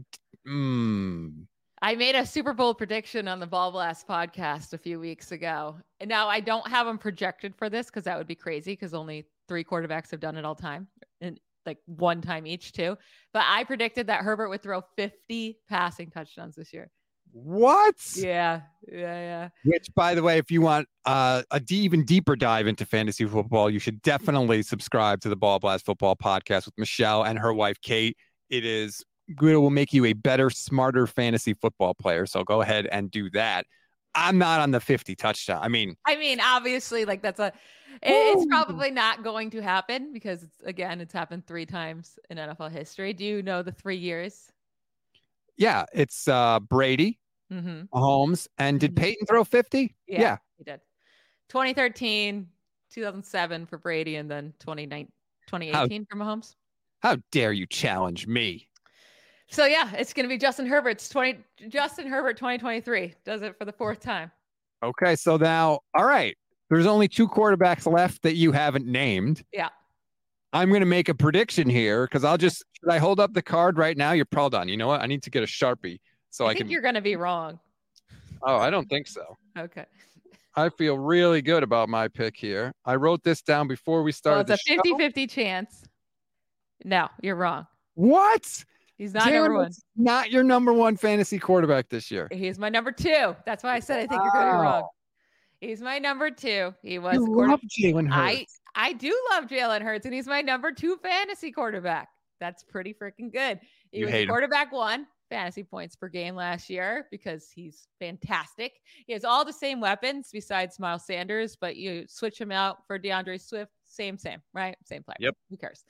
Speaker 1: Mm.
Speaker 2: I made a Super Bowl prediction on the Ball Blast podcast a few weeks ago. And now I don't have them projected for this because that would be crazy because only three quarterbacks have done it all time and like one time each, too. But I predicted that Herbert would throw 50 passing touchdowns this year.
Speaker 1: What?
Speaker 2: Yeah, yeah, yeah.
Speaker 1: Which, by the way, if you want uh, a d- even deeper dive into fantasy football, you should definitely subscribe to the Ball Blast Football podcast with Michelle and her wife Kate. It is will make you a better, smarter fantasy football player. So go ahead and do that. I'm not on the 50 touchdown. I mean,
Speaker 2: I mean, obviously, like that's a, it's probably not going to happen because it's again, it's happened three times in NFL history. Do you know the three years?
Speaker 1: Yeah, it's uh Brady, mm-hmm. Holmes, and did mm-hmm. Peyton throw 50?
Speaker 2: Yeah, yeah, he did. 2013, 2007 for Brady, and then 2019, 2018 how, for Mahomes.
Speaker 1: How dare you challenge me?
Speaker 2: So yeah, it's going to be Justin Herbert's 20 Justin Herbert 2023 does it for the fourth time.
Speaker 1: Okay, so now all right, there's only two quarterbacks left that you haven't named.
Speaker 2: Yeah.
Speaker 1: I'm going to make a prediction here because I'll just should I hold up the card right now? You're probably done. You know what? I need to get a Sharpie so I,
Speaker 2: I think
Speaker 1: can
Speaker 2: you're going to be wrong.
Speaker 1: Oh, I don't think so.
Speaker 2: Okay.
Speaker 1: I feel really good about my pick here. I wrote this down before we started.
Speaker 2: Well, it's a 50 50 chance. No, you're wrong.
Speaker 1: What?
Speaker 2: He's not number one.
Speaker 1: Not your number one fantasy quarterback this year.
Speaker 2: He's my number two. That's why I said I think wow. you're going to be wrong. He's my number two. He was.
Speaker 1: You love Jalen Hurts.
Speaker 2: I I do love Jalen Hurts, and he's my number two fantasy quarterback. That's pretty freaking good. He you was quarterback him. one fantasy points per game last year because he's fantastic. He has all the same weapons besides Miles Sanders, but you switch him out for D'Andre Swift, same, same, right? Same player.
Speaker 1: Yep.
Speaker 2: Who cares?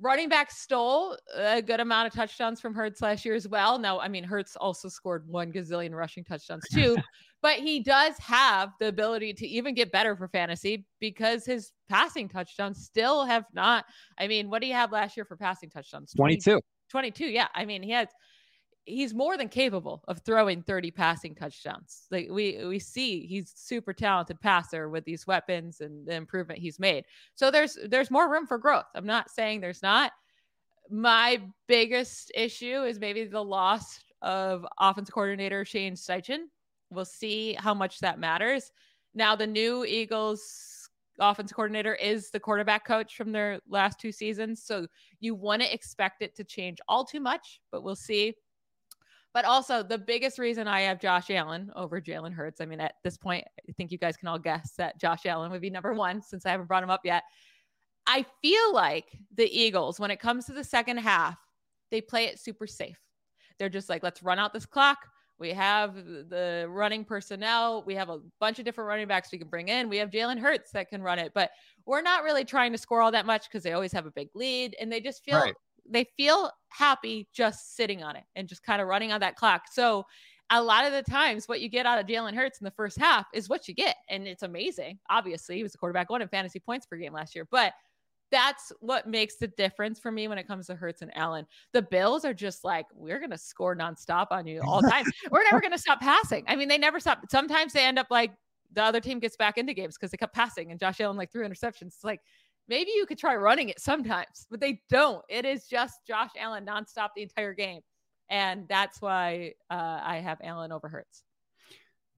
Speaker 2: Running back stole a good amount of touchdowns from Hurts last year as well. Now, I mean, Hurts also scored one gazillion rushing touchdowns too, but he does have the ability to even get better for fantasy because his passing touchdowns still have not. I mean, what do you have last year for passing touchdowns?
Speaker 1: 22.
Speaker 2: 22. Yeah. I mean, he had he's more than capable of throwing 30 passing touchdowns. Like we we see he's super talented passer with these weapons and the improvement he's made. So there's there's more room for growth. I'm not saying there's not. My biggest issue is maybe the loss of offense coordinator Shane Steichen. We'll see how much that matters. Now the new Eagles offense coordinator is the quarterback coach from their last two seasons. So you want to expect it to change all too much, but we'll see. But also, the biggest reason I have Josh Allen over Jalen Hurts, I mean, at this point, I think you guys can all guess that Josh Allen would be number one since I haven't brought him up yet. I feel like the Eagles, when it comes to the second half, they play it super safe. They're just like, let's run out this clock. We have the running personnel. We have a bunch of different running backs we can bring in. We have Jalen Hurts that can run it, but we're not really trying to score all that much because they always have a big lead and they just feel right they feel happy just sitting on it and just kind of running on that clock. So a lot of the times what you get out of Jalen Hurts in the first half is what you get. And it's amazing. Obviously, he was the quarterback one in fantasy points per game last year, but that's what makes the difference for me when it comes to Hurts and Allen. The Bills are just like, we're going to score nonstop on you all the time. we're never going to stop passing. I mean, they never stop. Sometimes they end up like the other team gets back into games because they kept passing and Josh Allen like threw interceptions. It's like, maybe you could try running it sometimes, but they don't. It is just Josh Allen nonstop the entire game. And that's why uh, I have Allen over Hurts.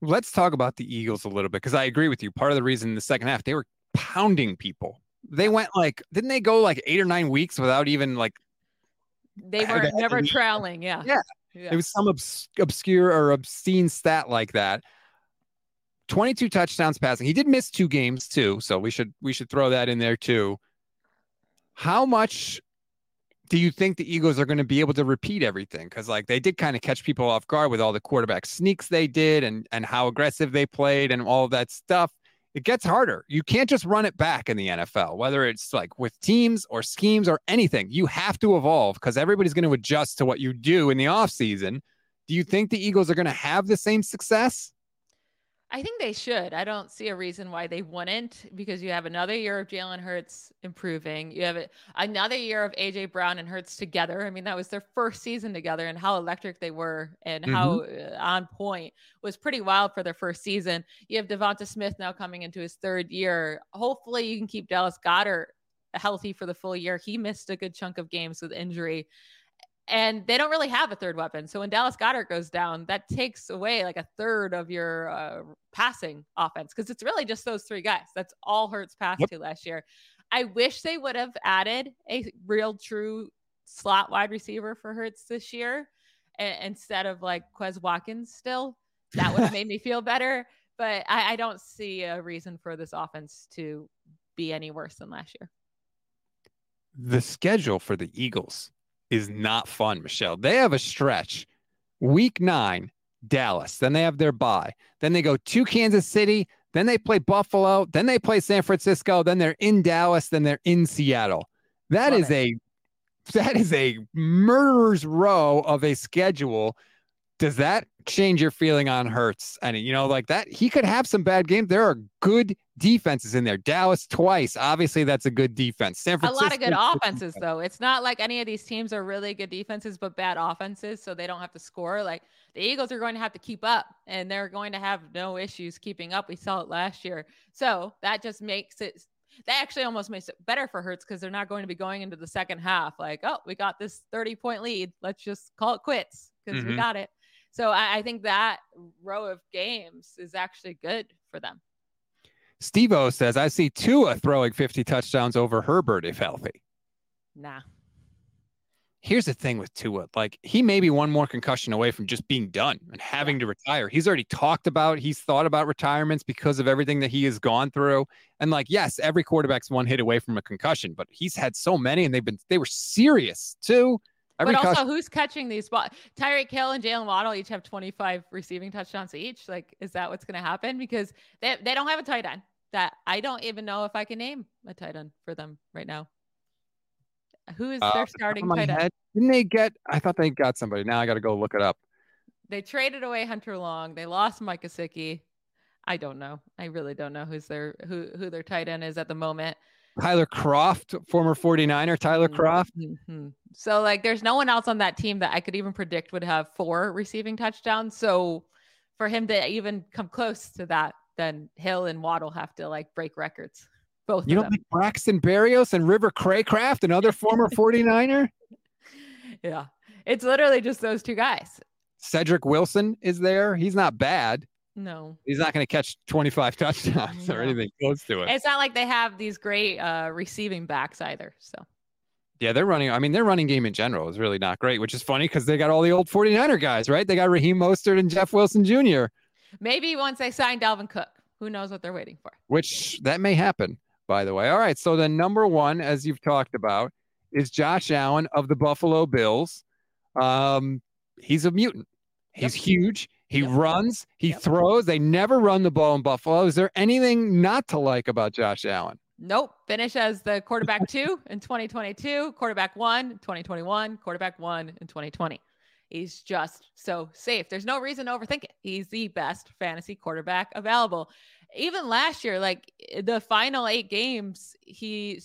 Speaker 1: Let's talk about the Eagles a little bit because I agree with you. Part of the reason in the second half, they were pounding people. They went like, didn't they go like eight or nine weeks without even like.
Speaker 2: They were never trailing. Yeah.
Speaker 1: yeah. Yeah. It was some obs- obscure or obscene stat like that. 22 touchdowns passing. He did miss two games too, so we should we should throw that in there too. How much do you think the Eagles are going to be able to repeat everything? Because like they did kind of catch people off guard with all the quarterback sneaks they did and and how aggressive they played and all that stuff. It gets harder. You can't just run it back in the NFL, whether it's like with teams or schemes or anything. You have to evolve because everybody's going to adjust to what you do in the offseason Do you think the Eagles are going to have the same success?
Speaker 2: I think they should. I don't see a reason why they wouldn't because you have another year of Jalen Hurts improving. You have another year of AJ Brown and Hurts together. I mean, that was their first season together, and how electric they were and mm-hmm. how uh, on point was pretty wild for their first season. You have DeVonta Smith now coming into his third year. Hopefully, you can keep Dallas Goedert healthy for the full year. He missed a good chunk of games with injury and they don't really have a third weapon. So when Dallas Goedert goes down, that takes away like a third of your uh, passing offense because it's really just those three guys. That's all Hurts passed yep. to last year. I wish they would have added a real true slot wide receiver for Hurts this year a- instead of like Quez Watkins still. That would have made me feel better. But I-, I don't see a reason for this offense to be any worse than last year.
Speaker 1: The schedule for the Eagles is not fun, Michelle. They have a stretch. Week nine, Dallas. Then they have their bye. Then they go to Kansas City. Then they play Buffalo. Then they play San Francisco. Then they're in Dallas. Then they're in Seattle. That Love is it. a that is a murderer's row of a schedule. Does that change your feeling on Hurts? And you know, like that, he could have some bad games. There are good defenses in there. Dallas twice. Obviously, that's a good defense. San Francisco.
Speaker 2: A lot of good offenses, though. It's not like any of these teams are really good defenses, but bad offenses, so they don't have to score. Like the Eagles are going to have to keep up, and they're going to have no issues keeping up. We saw it last year, so that just makes it. That actually almost makes it better for Hurts because they're not going to be going into the second half like, oh, we got this 30 point lead. Let's just call it quits because mm-hmm. we got it. So I, I think that row of games is actually good for them.
Speaker 1: Steve O says, I see Tua throwing 50 touchdowns over Herbert if healthy.
Speaker 2: Nah.
Speaker 1: Here's the thing with Tua. Like, he may be one more concussion away from just being done and having to retire. He's already talked about, he's thought about retirements because of everything that he has gone through. And like, yes, every quarterback's one hit away from a concussion, but he's had so many and they've been, they were serious too.
Speaker 2: Every but also, who's catching these balls? Tyreek Hill and Jaylen Waddle each have 25 receiving touchdowns each. Like, is that what's going to happen? Because they, they don't have a tight end that I don't even know if I can name a tight end for them right now. Who is uh, their starting tight end?
Speaker 1: Didn't they get? I thought they got somebody. Now I got to go look it up.
Speaker 2: They traded away Hunter Long. They lost Mike Gesicki. I don't know. I really don't know who's their who who their tight end is at the moment.
Speaker 1: Tyler Kroft, former 49er Tyler mm-hmm.
Speaker 2: Mm-hmm. So like there's no one else on that team that I could even predict would have four receiving touchdowns. So for him to even come close to that, then Hill and Waddle have to like break records. Both
Speaker 1: you don't think Braxton Berrios and River Cracraft, another former 49er?
Speaker 2: Yeah. It's literally just those two guys.
Speaker 1: Cedric Wilson is there. He's not bad.
Speaker 2: No.
Speaker 1: He's not going to catch 25 touchdowns no. or anything close to it.
Speaker 2: It's not like they have these great uh, receiving backs either. So,
Speaker 1: yeah, they're running. I mean, their running game in general is really not great, which is funny because they got all the old 49er guys, right? They got Raheem Mostert and Jeff Wilson Jr.
Speaker 2: Maybe once they sign Dalvin Cook, who knows what they're waiting for?
Speaker 1: Which that may happen, by the way. All right. So, the number one, as you've talked about, is Josh Allen of the Buffalo Bills. Um, he's a mutant. He's yep. huge. He yep. runs, he yep. throws. They never run the ball in Buffalo. Is there anything not to like about Josh Allen?
Speaker 2: Nope. Finish as the quarterback two in 2022, quarterback one, 2021, quarterback one in 2020. He's just so safe. There's no reason to overthink it. He's the best fantasy quarterback available. Even last year, like eh, the final eight games, he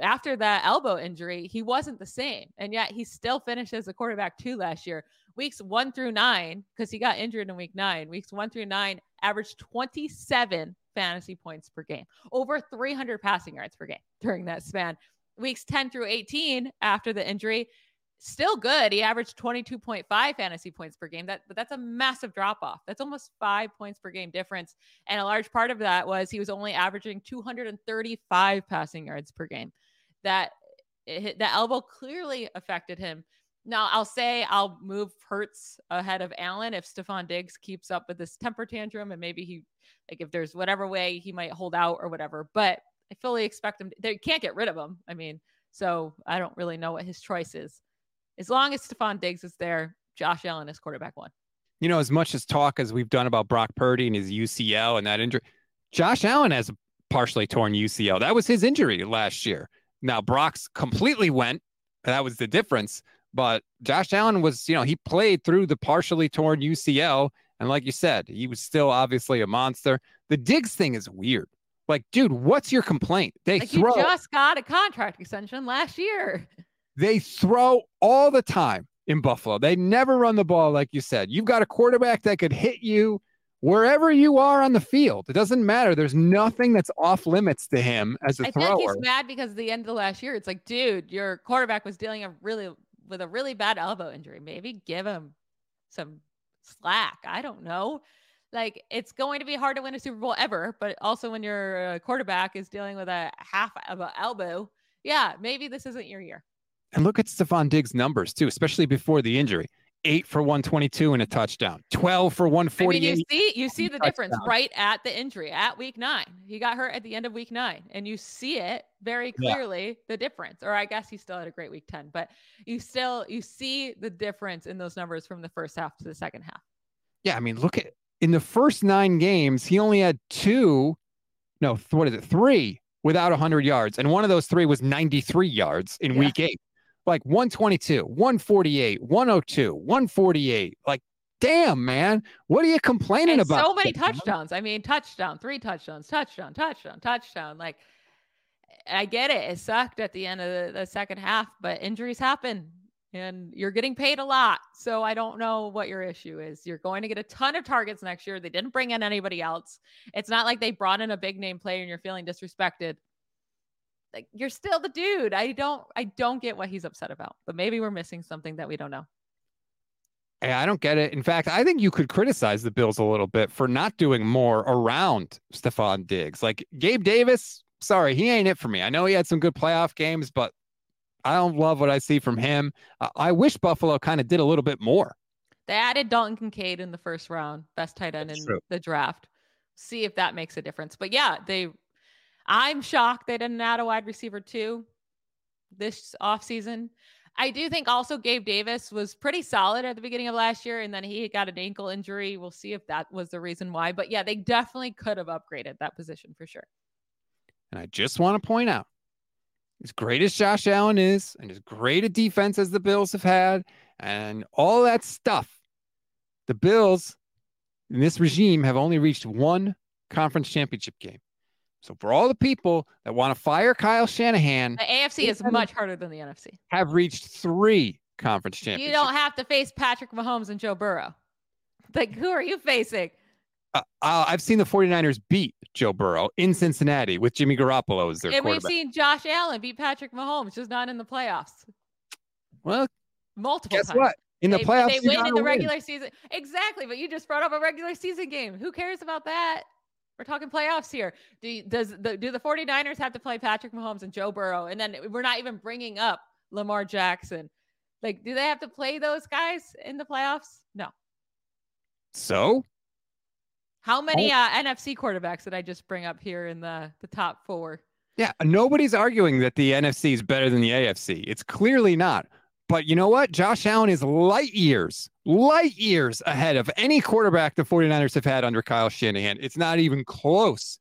Speaker 2: after that elbow injury, he wasn't the same. And yet he still finished as a quarterback two last year weeks one through nine, because he got injured in week nine, weeks one through nine averaged 27 fantasy points per game, over 300 passing yards per game during that span. Weeks 10 through 18 after the injury, still good. He averaged 22.5 fantasy points per game. That but that's a massive drop off. That's almost 5 points per game difference. And a large part of that was he was only averaging 235 passing yards per game. That it, the elbow clearly affected him now, I'll say I'll move Hurts ahead of Allen if Stefon Diggs keeps up with this temper tantrum and maybe he, like, if there's whatever way he might hold out or whatever. But I fully expect him. They can't get rid of him. I mean, so I don't really know what his choice is. As long as Stefon Diggs is there, Josh Allen is quarterback one.
Speaker 1: You know, as much as talk as we've done about Brock Purdy and his UCL and that injury, Josh Allen has a partially torn UCL. That was his injury last year. Now Brock's completely went. That was the difference But Josh Allen was, you know, he played through the partially torn UCL. And like you said, he was still obviously a monster. The Diggs thing is weird. Like, dude, what's your complaint? They
Speaker 2: like
Speaker 1: throw.
Speaker 2: You just got a contract extension last year.
Speaker 1: They throw all the time in Buffalo. They never run the ball, like you said. You've got a quarterback that could hit you wherever you are on the field. It doesn't matter. There's nothing that's off limits to him as a
Speaker 2: I
Speaker 1: thrower.
Speaker 2: I think he's mad because at the end of the last year, it's like, dude, your quarterback was dealing a really with a really bad elbow injury. Maybe give him some slack. I don't know. Like it's going to be hard to win a Super Bowl ever, but also when your uh, quarterback is dealing with a half of an elbow, yeah, maybe this isn't your year.
Speaker 1: And look at Stefon Diggs' numbers too, especially before the injury. Eight for 122 and a touchdown, 12 for 148. I mean,
Speaker 2: you see, you see the difference right at the injury at week nine. He got hurt at the end of week nine, and you see it very clearly yeah. the difference. Or I guess he still had a great week 10, but you still you see the difference in those numbers from the first half to the second half.
Speaker 1: Yeah, I mean, look at in the first nine games, he only had two, no, what is it, three without 100 yards, and one of those three was 93 yards in yeah. week eight like 122, 148, 102, 148. Like, damn, man, what are you complaining
Speaker 2: and
Speaker 1: about?
Speaker 2: So many touchdowns. I mean, touchdown, three touchdowns, touchdown, touchdown, touchdown. Like, I get it. It sucked at the end of the, the second half, but injuries happen and you're getting paid a lot. So I don't know what your issue is. You're going to get a ton of targets next year. They didn't bring in anybody else. It's not like they brought in a big name player and you're feeling disrespected like you're still the dude. I don't I don't get what he's upset about. But maybe we're missing something that we don't know.
Speaker 1: Hey, I don't get it. In fact, I think you could criticize the Bills a little bit for not doing more around Stefon Diggs. Like Gabe Davis, sorry, he ain't it for me. I know he had some good playoff games, but I don't love what I see from him. Uh, I wish Buffalo kind of did a little bit more.
Speaker 2: They added Dalton Kincaid in the first round, best tight end That's in true. the draft. See if that makes a difference. But yeah, they I'm shocked they didn't add a wide receiver too this offseason. I do think also Gabe Davis was pretty solid at the beginning of last year, and then he got an ankle injury. We'll see if that was the reason why. But yeah, they definitely could have upgraded that position for sure.
Speaker 1: And I just want to point out as great as Josh Allen is, and as great a defense as the Bills have had, and all that stuff, the Bills in this regime have only reached one conference championship game. So for all the people that want to fire Kyle Shanahan,
Speaker 2: the AFC is much harder than the NFC.
Speaker 1: Have reached three conference championships.
Speaker 2: You don't have to face Patrick Mahomes and Joe Burrow. Like who are you facing?
Speaker 1: Uh, uh I've seen the 49ers beat Joe Burrow in Cincinnati with Jimmy Garoppolo as their
Speaker 2: and
Speaker 1: quarterback.
Speaker 2: we've seen Josh Allen beat Patrick Mahomes, just not in the playoffs.
Speaker 1: Well,
Speaker 2: multiple
Speaker 1: guess
Speaker 2: times.
Speaker 1: what? In the
Speaker 2: they,
Speaker 1: playoffs,
Speaker 2: they win in the
Speaker 1: win.
Speaker 2: regular season. Exactly, but you just brought up a regular season game. Who cares about that? We're talking playoffs here. Do does the do the 49ers have to play Patrick Mahomes and Joe Burrow? And then we're not even bringing up Lamar Jackson. Like, do they have to play those guys in the playoffs? No.
Speaker 1: So,
Speaker 2: how many oh. uh, NFC quarterbacks did I just bring up here in the the top four?
Speaker 1: Yeah, nobody's arguing that the NFC is better than the AFC. It's clearly not. But you know what? Josh Allen is light years, light years ahead of any quarterback the 49ers have had under Kyle Shanahan. It's not even close.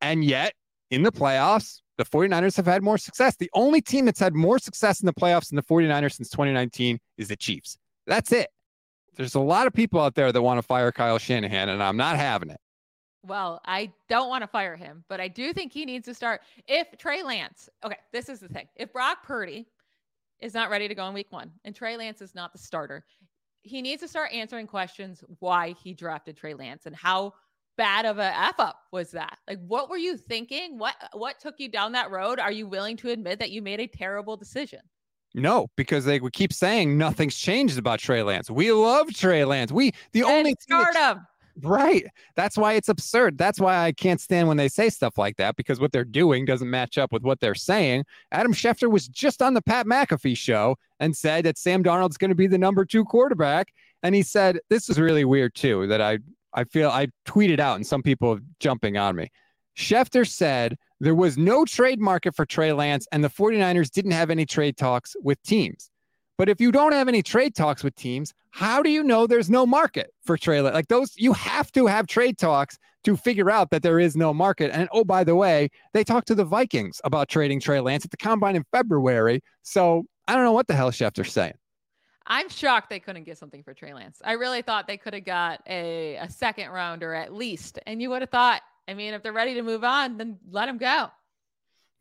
Speaker 1: And yet, in the playoffs, the 49ers have had more success. The only team that's had more success in the playoffs than the 49ers since 2019 is the Chiefs. That's it. There's a lot of people out there that want to fire Kyle Shanahan, and I'm not having it.
Speaker 2: Well, I don't want to fire him, but I do think he needs to start. If Trey Lance, okay, this is the thing. If Brock Purdy is not ready to go in week one, and Trey Lance is not the starter. He needs to start answering questions why he drafted Trey Lance and how bad of a f up was that? Like, what were you thinking? What what took you down that road? Are you willing to admit that you made a terrible decision?
Speaker 1: No, because they would keep saying nothing's changed about Trey Lance. We love Trey Lance. We the
Speaker 2: and
Speaker 1: only
Speaker 2: start him.
Speaker 1: Right. That's why it's absurd. That's why I can't stand when they say stuff like that because what they're doing doesn't match up with what they're saying. Adam Schefter was just on the Pat McAfee show and said that Sam Darnold's going to be the number two quarterback. And he said, this is really weird too, that I, I feel I tweeted out and some people jumping on me. Schefter said there was no trade market for Trey Lance and the 49ers didn't have any trade talks with teams. But if you don't have any trade talks with teams, how do you know there's no market for Trey? Like those, you have to have trade talks to figure out that there is no market. And oh, by the way, they talked to the Vikings about trading Trey Lance at the combine in February. So I don't know what the hell Schefter's saying.
Speaker 2: I'm shocked they couldn't get something for Trey Lance. I really thought they could have got a, a second rounder at least. And you would have thought, I mean, if they're ready to move on, then let him go.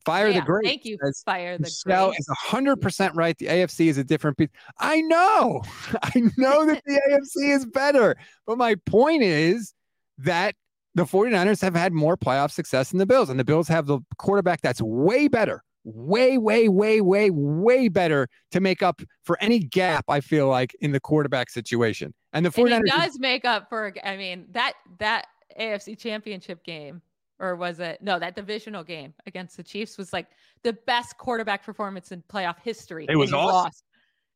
Speaker 1: Fire
Speaker 2: Yeah,
Speaker 1: the great.
Speaker 2: Thank you. Fire the
Speaker 1: Michelle
Speaker 2: great.
Speaker 1: is hundred percent right. The AFC is a different piece. I know, I know that the AFC is better, but my point is that the 49ers have had more playoff success than the Bills, and the Bills have the quarterback that's way better, way, way, way, way, way better to make up for any gap. I feel like in the quarterback situation, and the
Speaker 2: And
Speaker 1: 49ers.
Speaker 2: he does make up for I mean, that that AFC championship game, or was it no, that divisional game against the Chiefs was like the best quarterback performance in playoff history.
Speaker 1: It was
Speaker 2: and
Speaker 1: awesome.
Speaker 2: lost.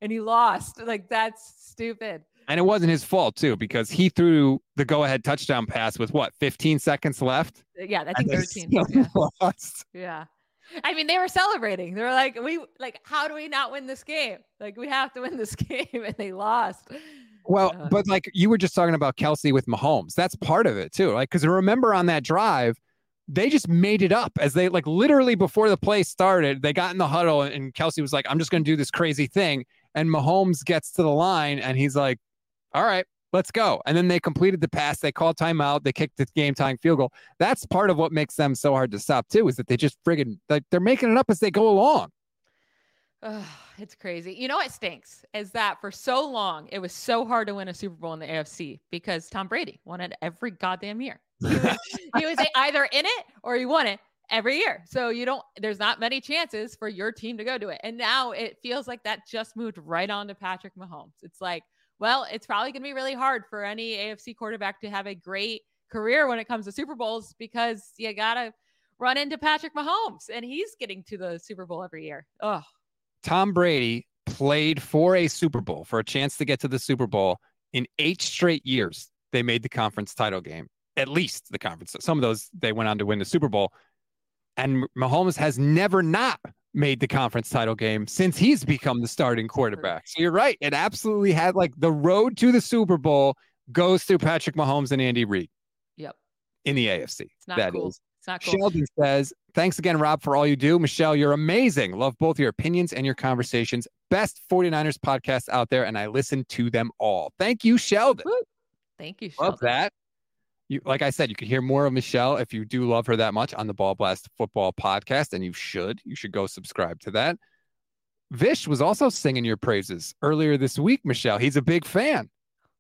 Speaker 2: And he lost. Like that's stupid.
Speaker 1: And it wasn't his fault too, because he threw the go-ahead touchdown pass with what 15 seconds left.
Speaker 2: Yeah, I think 13. Yeah.
Speaker 1: lost.
Speaker 2: yeah. I mean, they were celebrating. They were like, we like, how do we not win this game? Like, we have to win this game, and they lost.
Speaker 1: Well,
Speaker 2: Uh,
Speaker 1: but like you were just talking about Kelce with Mahomes. That's part of it too. Like, because remember on that drive, they just made it up as they like literally before the play started, they got in the huddle and Kelce was like, I'm just going to do this crazy thing. And Mahomes gets to the line and he's like, All right, let's go. And then they completed the pass. They called timeout. They kicked the game tying field goal. That's part of what makes them so hard to stop too, is that they just friggin' like they're making it up as they go along.
Speaker 2: It's crazy. You know what stinks is that for so long it was so hard to win a Super Bowl in the AFC because Tom Brady won it every goddamn year. He was, he was either in it or he won it every year. So you don't. There's not many chances for your team to go to it. And now it feels like that just moved right on to Patrick Mahomes. It's like, well, it's probably going to be really hard for any AFC quarterback to have a great career when it comes to Super Bowls because you gotta run into Patrick Mahomes and he's getting to the Super Bowl every year. Oh.
Speaker 1: Tom Brady played for a Super Bowl, for a chance to get to the Super Bowl in eight straight years. They made the conference title game, at least the conference. Some of those they went on to win the Super Bowl. And Mahomes has never not made the conference title game since he's become the starting quarterback. So you're right. It absolutely had like the road to the Super Bowl goes through Patrick Mahomes and Andy Reid
Speaker 2: Yep.
Speaker 1: in the AFC.
Speaker 2: It's not
Speaker 1: That
Speaker 2: cool.
Speaker 1: is.
Speaker 2: It's not cool.
Speaker 1: Sheldon says, Thanks again, Rob, for all you do. Michelle, you're amazing. Love both your opinions and your conversations. Best 49ers podcast out there, and I listen to them all. Thank you, Sheldon.
Speaker 2: Thank you,
Speaker 1: Love that. You, like I said, you can hear more of Michelle if you do love her that much on the Ball Blast Football podcast, and you should. You should go subscribe to that. Vish was also singing your praises earlier this week, Michelle. He's a big fan.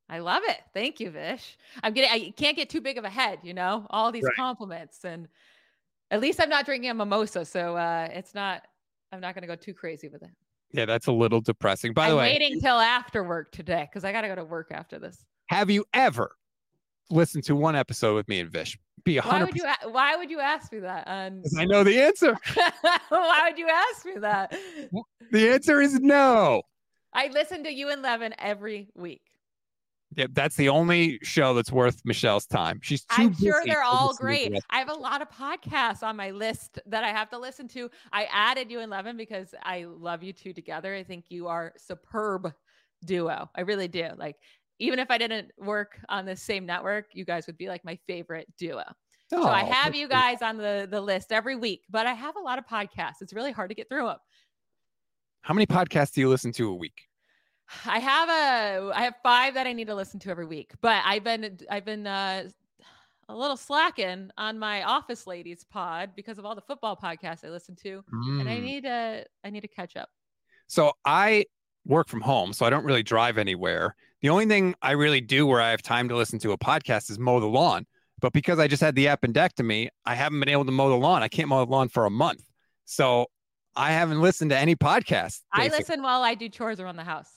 Speaker 2: I love it. Thank you, Vish. I'm getting. I can't get too big of a head, you know. All these
Speaker 1: Right.
Speaker 2: compliments, and at least I'm not drinking a mimosa, so uh, it's not. I'm not going to go too crazy with it.
Speaker 1: Yeah, that's a little depressing. By
Speaker 2: I'm
Speaker 1: the way,
Speaker 2: waiting till after work today because I got to go to work after this.
Speaker 1: have you ever listened to one episode with me and Vish? Be a
Speaker 2: Why
Speaker 1: hundred
Speaker 2: would you? Why would you ask me that? And
Speaker 1: I know the answer.
Speaker 2: why would you ask me that?
Speaker 1: The answer is no.
Speaker 2: I listen to you and Levin every week.
Speaker 1: Yeah, that's the only show that's worth Michelle's time. She's too
Speaker 2: I'm sure they're all
Speaker 1: listen
Speaker 2: great. I have a lot of podcasts on my list that I have to listen to. I added you and Levin because I love you two together. I think you are superb duo. I really do. Like even if I didn't work on the same network, you guys would be like my favorite duo. so I
Speaker 1: Oh,
Speaker 2: have you guys on the the list every week, but I have a lot of podcasts. It's really hard to get through them.
Speaker 1: How many podcasts do you listen to a week?
Speaker 2: I have a I have five that I need to listen to every week, but I've been I've been uh, a little slacking on my Office Ladies pod because of all the football podcasts I listen to, and I
Speaker 1: Mm.
Speaker 2: need to I need to catch up.
Speaker 1: So I work from home, so I don't really drive anywhere. The only thing I really do where I have time to listen to a podcast is mow the lawn. But because I just had the appendectomy, I haven't been able to mow the lawn. I can't mow the lawn for a month. So I haven't listened to any podcasts.
Speaker 2: I listen while I do chores around the house.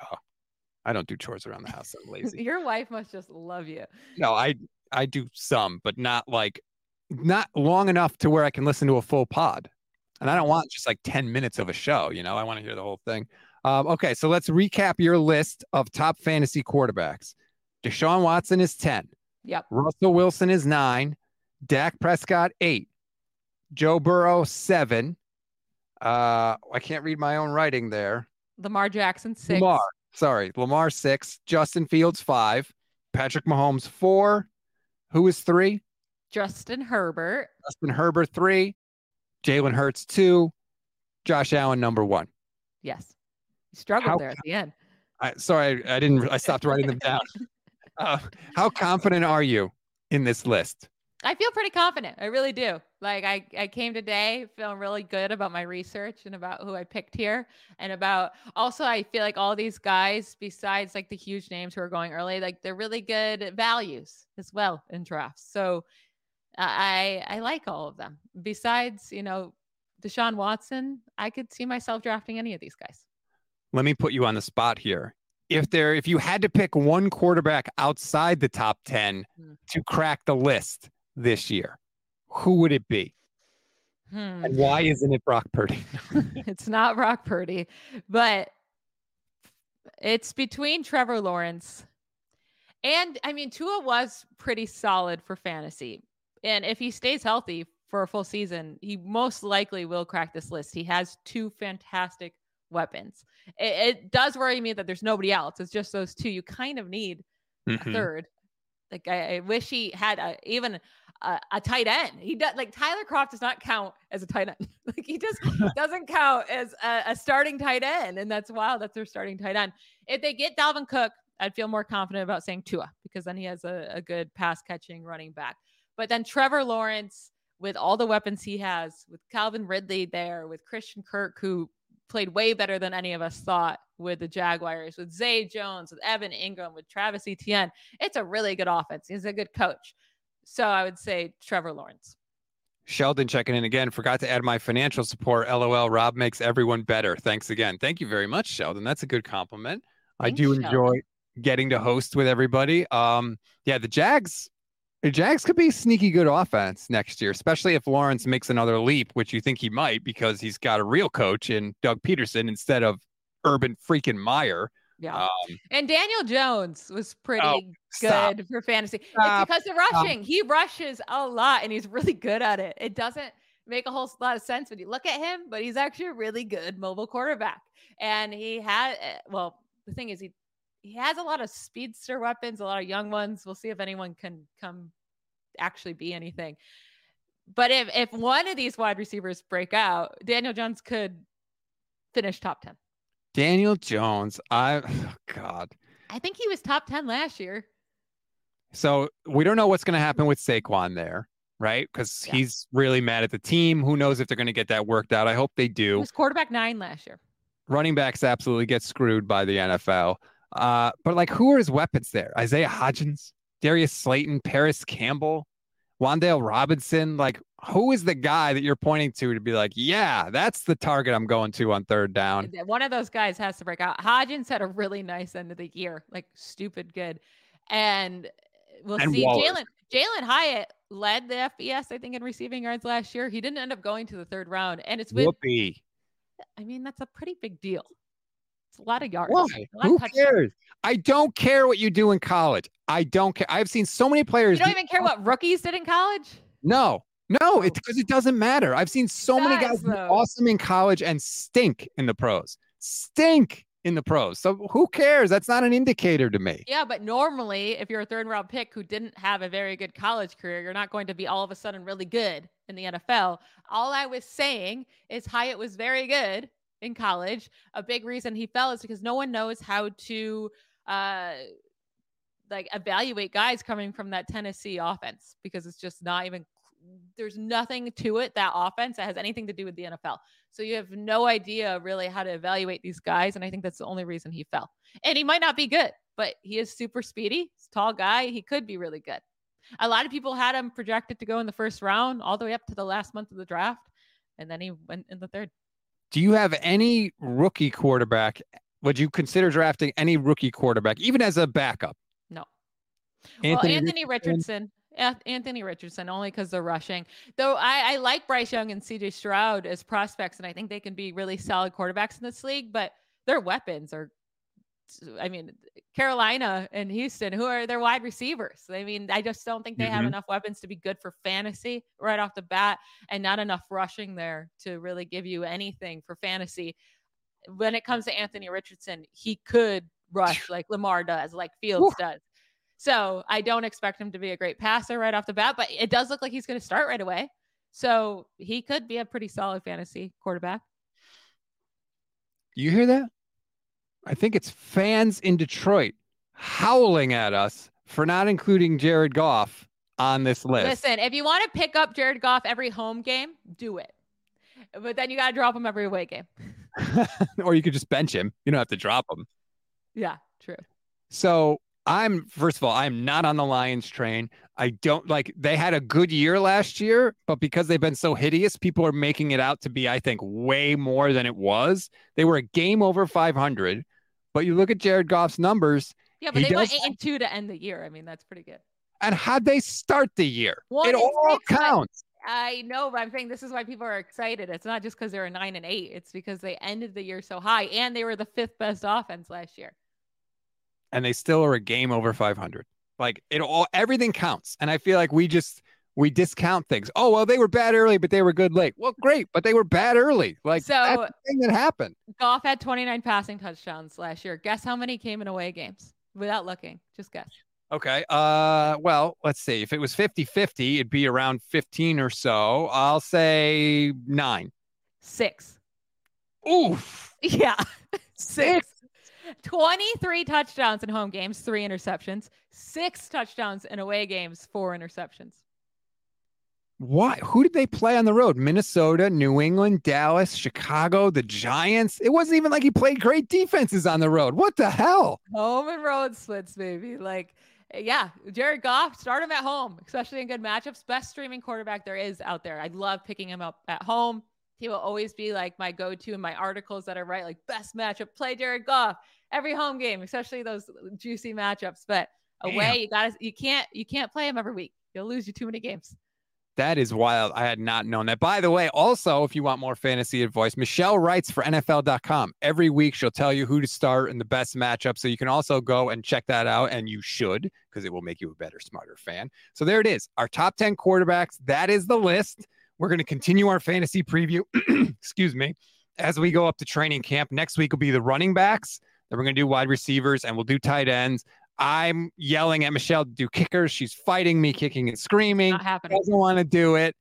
Speaker 1: Oh, I don't do chores around the house. I'm lazy.
Speaker 2: Your wife must just love you.
Speaker 1: no, I I do some, but not like not long enough to where I can listen to a full pod. And I don't mm-hmm. want just like 10 minutes of a show, you know. I want to hear the whole thing. Um, okay, so let's recap your list of top fantasy quarterbacks. Deshaun Watson is 10.
Speaker 2: Yep.
Speaker 1: Russell Wilson is nine. Dak Prescott, eight. Joe Burrow, seven. Uh, I can't read my own writing there.
Speaker 2: Lamar Jackson six.
Speaker 1: Lamar, sorry, Lamar six. Justin Fields five. Patrick Mahomes four. Who is three?
Speaker 2: Justin Herbert.
Speaker 1: Justin Herbert three. Jalen Hurts two. Josh Allen number one.
Speaker 2: Yes. You struggled
Speaker 1: How-
Speaker 2: there at the end.
Speaker 1: I, sorry, I, I didn't. I stopped writing them down. Uh, how confident are you in this list?
Speaker 2: I feel pretty confident. I really do. Like I, I came today feeling really good about my research and about who I picked here and about also I feel like all these guys, besides like the huge names who are going early, like they're really good values as well in drafts. So I I like all of them. Besides, you know, Deshaun Watson, I could see myself drafting any of these guys.
Speaker 1: Let me put you on the spot here. If there if you had to pick one quarterback outside the top 10 mm. to crack the list, this year, who would it be? Hmm. And why isn't it Brock Purdy?
Speaker 2: it's not Brock Purdy, but it's between Trevor Lawrence and I mean Tua was pretty solid for fantasy. And if he stays healthy for a full season, he most likely will crack this list. He has two fantastic weapons. It, it does worry me that there's nobody else. It's just those two. You kind of need mm-hmm. a third. Like I, I, wish he had a, even a, a, tight end. He does like Tyler Kroft does not count as a tight end. like he just doesn't count as a, a, starting tight end, and that's wild. That's their starting tight end. If they get Dalvin Cook, I'd feel more confident about saying Tua because then he has a, a good pass catching running back. But then Trevor Lawrence, with all the weapons he has, with Calvin Ridley there, with Christian Kirk, who played way better than any of us thought with the Jaguars, with Zay Jones, with Evan Engram, with Travis Etienne. It's a really good offense. He's a good coach. So I would say Trevor Lawrence.
Speaker 1: Sheldon checking in again. Forgot to add my financial support. LOL. Rob makes everyone better. Thanks again. Thank you very much, Sheldon. That's a good compliment. Thanks, I do Sheldon. enjoy getting to host with everybody. Um, yeah, the Jags, the Jags could be sneaky good offense next year, especially if Lawrence makes another leap, which you think he might because he's got a real coach in Doug Pederson instead of Urban freaking Meyer.
Speaker 2: Yeah. Um, and Daniel Jones was pretty oh, good for fantasy. Stop, it's because of rushing. Stop. He rushes a lot and he's really good at it. It doesn't make a whole lot of sense when you look at him, but he's actually a really good mobile quarterback. And he had, eh, well, the thing is, he he has a lot of speedster weapons, a lot of young ones. We'll see if anyone can come actually be anything. But if if one of these wide receivers break out, Daniel Jones could finish top 10.
Speaker 1: Daniel Jones. I oh God.
Speaker 2: I think he was top 10 last year.
Speaker 1: So we don't know what's going to happen with Saquon there, right? Because yeah. he's really mad at the team. Who knows if they're going to get that worked out? I hope they do. He
Speaker 2: was quarterback nine last year.
Speaker 1: Running backs absolutely get screwed by the NFL. Uh, but like, who are his weapons there? Isaiah Hodgins, Darius Slayton, Parris Campbell, Wan'Dale Robinson. Like, who is the guy that you're pointing to to be like, yeah, that's the target I'm going to on third down?
Speaker 2: One of those guys has to break out. Hodgins had a really nice end of the year, like stupid good. And we'll and see. Jalin Jalin Hyatt led the FBS, I think, in receiving yards last year. He didn't end up going to the third round. And it's with Whoopee. I mean, that's a pretty big deal. It's a lot of yards.
Speaker 1: Why? Who cares? I don't care what you do in college. I don't care. I've seen so many players.
Speaker 2: You don't even care what rookies did in college?
Speaker 1: No, no, it's because it doesn't matter. I've seen so many guys awesome in college and stink in the pros. Stink in the pros. So who cares? That's not an indicator to me.
Speaker 2: Yeah, but normally, if you're a third round pick who didn't have a very good college career, you're not going to be all of a sudden really good in the NFL. All I was saying is Hyatt was very good in college. A big reason he fell is because no one knows how to uh like evaluate guys coming from that Tennessee offense because it's just not even there's nothing to it that offense that has anything to do with the NFL. So you have no idea really how to evaluate these guys and I think that's the only reason he fell. And he might not be good, but he is super speedy. Tall guy, he could be really good. A lot of people had him projected to go in the first round all the way up to the last month of the draft and then he went in the third.
Speaker 1: Do you have any rookie quarterback? Would you consider drafting any rookie quarterback, even as a backup?
Speaker 2: No. Anthony, well, Anthony Richardson. Anthony Richardson, only because they're rushing. Though I, I like Bryce Young and CJ Stroud as prospects, and I think they can be really solid quarterbacks in this league, but their weapons are I mean, Carolina and Houston, who are their wide receivers? I mean, I just don't think they mm-hmm. have enough weapons to be good for fantasy right off the bat, and not enough rushing there to really give you anything for fantasy. When it comes to Anthony Richardson, he could rush like Lamar does, like Fields does. So I don't expect him to be a great passer right off the bat, but it does look like he's going to start right away. So he could be a pretty solid fantasy quarterback.
Speaker 1: You hear that? I think it's fans in Detroit howling at us for not including Jared Goff on this list.
Speaker 2: Listen, if you want to pick up Jared Goff every home game, do it. But then you got to drop him every away game.
Speaker 1: or you could just bench him. You don't have to drop him.
Speaker 2: Yeah, true.
Speaker 1: So I'm first of all, I'm not on the Lions train. I don't like they had a good year last year, but because they've been so hideous, people are making it out to be, I think, way more than it was. They were a game over 500, but you look at Jared Goff's numbers.
Speaker 2: Yeah, but they went eight and two to end the year. I mean, that's pretty good.
Speaker 1: And how'd they start the year?
Speaker 2: One
Speaker 1: it all counts.
Speaker 2: I know, but I'm saying this is why people are excited. It's not just because they're a nine and eight. It's because they ended the year so high and they were the fifth best offense last year.
Speaker 1: And they still are a game over 500. Like it all, everything counts. And I feel like we just, we discount things. Oh, well, they were bad early, but they were good late. Well, great, but they were bad early. Like so, that's the thing that happened.
Speaker 2: Goff had 29 passing touchdowns last year. Guess how many came in away games without looking? Just guess.
Speaker 1: Okay. Uh, well, let's see. If it was 50 50, it'd be around 15 or so. I'll say nine.
Speaker 2: Six.
Speaker 1: Oof.
Speaker 2: Yeah. Six. 23 touchdowns in home games, three interceptions, six touchdowns in away games, four interceptions.
Speaker 1: Why? Who did they play on the road? Minnesota, New England, Dallas, Chicago, the Giants. It wasn't even like he played great defenses on the road. What the hell?
Speaker 2: Home and road splits, baby. Like yeah, Jared Goff, start him at home, especially in good matchups. Best streaming quarterback there is out there. I love picking him up at home. He will always be like my go-to in my articles that are right, like best matchup. Play Jared Goff every home game, especially those juicy matchups. But away, Damn. you gotta, you can't, you can't play him every week. You'll lose you too many games.
Speaker 1: That is wild. I had not known that. By the way, also, if you want more fantasy advice, Michelle writes for NFL.com. Every week, she'll tell you who to start in the best matchup. So you can also go and check that out, and you should because it will make you a better, smarter fan. So there it is. Our top 10 quarterbacks. That is the list. We're going to continue our fantasy preview, excuse me, as we go up to training camp. Next week will be the running backs. Then we're going to do wide receivers and we'll do tight ends. I'm yelling at Michelle to do kickers. She's fighting me, kicking and screaming.
Speaker 2: Not happening.
Speaker 1: Doesn't want to do it.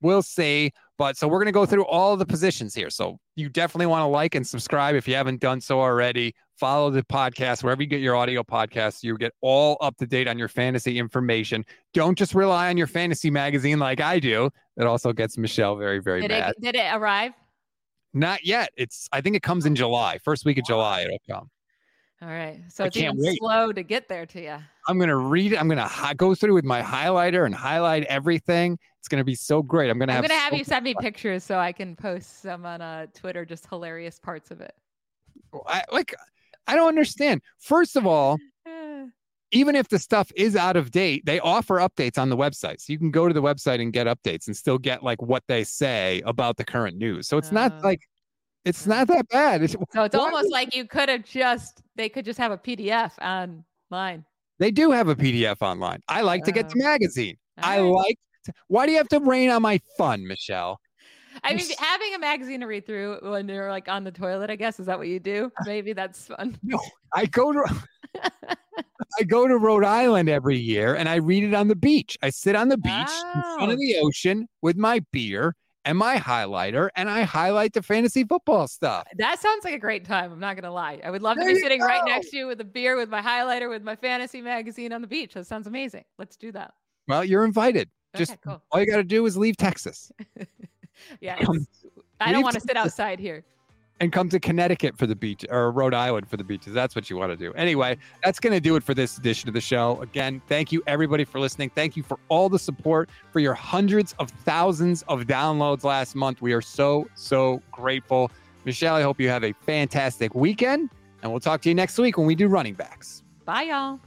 Speaker 1: We'll see. But so we're going to go through all the positions here. So you definitely want to like and subscribe if you haven't done so already. Follow the podcast wherever you get your audio podcasts. You get all up to date on your fantasy information. Don't just rely on your fantasy magazine like I do. That also gets Michelle very, very
Speaker 2: did
Speaker 1: mad.
Speaker 2: It, did it arrive?
Speaker 1: Not yet. It's I think it comes in July. First week of July it'll come.
Speaker 2: All right. So I it's even wait. slow to get there to you.
Speaker 1: I'm going to read it. I'm going to hi- go through with my highlighter and highlight everything. It's going to be so great. I'm going to have,
Speaker 2: to have
Speaker 1: so
Speaker 2: you send me pictures so I can post some on uh, Twitter, just hilarious parts of it.
Speaker 1: I, like, I don't understand. First of all, even if the stuff is out of date, they offer updates on the website. So you can go to the website and get updates and still get like what they say about the current news. So it's uh, not like it's not that bad. It's,
Speaker 2: so it's almost like you could have just they could just have a PDF online.
Speaker 1: They do have a PDF online. I like to get the oh. magazine. I like. To, why do you have to rain on my fun, Michelle?
Speaker 2: I mean, having a magazine to read through when you're like on the toilet, I guess is that what you do? Maybe that's fun.
Speaker 1: No, I go to I go to Rhode Island every year and I read it on the beach. I sit on the beach oh. in front of oh. the ocean with my beer and my highlighter and I highlight the fantasy football stuff.
Speaker 2: That sounds like a great time. I'm not going to lie. I would love there to be sitting go. right next to you with a beer, with my highlighter, with my fantasy magazine on the beach. That sounds amazing. Let's do that.
Speaker 1: Well, you're invited. Okay, Just cool. all you got to do is leave Texas.
Speaker 2: yeah. I don't want to sit outside here
Speaker 1: and come to Connecticut for the beach or Rhode Island for the beaches. That's what you want to do. Anyway, that's going to do it for this edition of the show. Again, thank you everybody for listening. Thank you for all the support, for your hundreds of thousands of downloads last month. We are so, so grateful. Michelle, I hope you have a fantastic weekend, and we'll talk to you next week when we do running backs.
Speaker 2: Bye, y'all.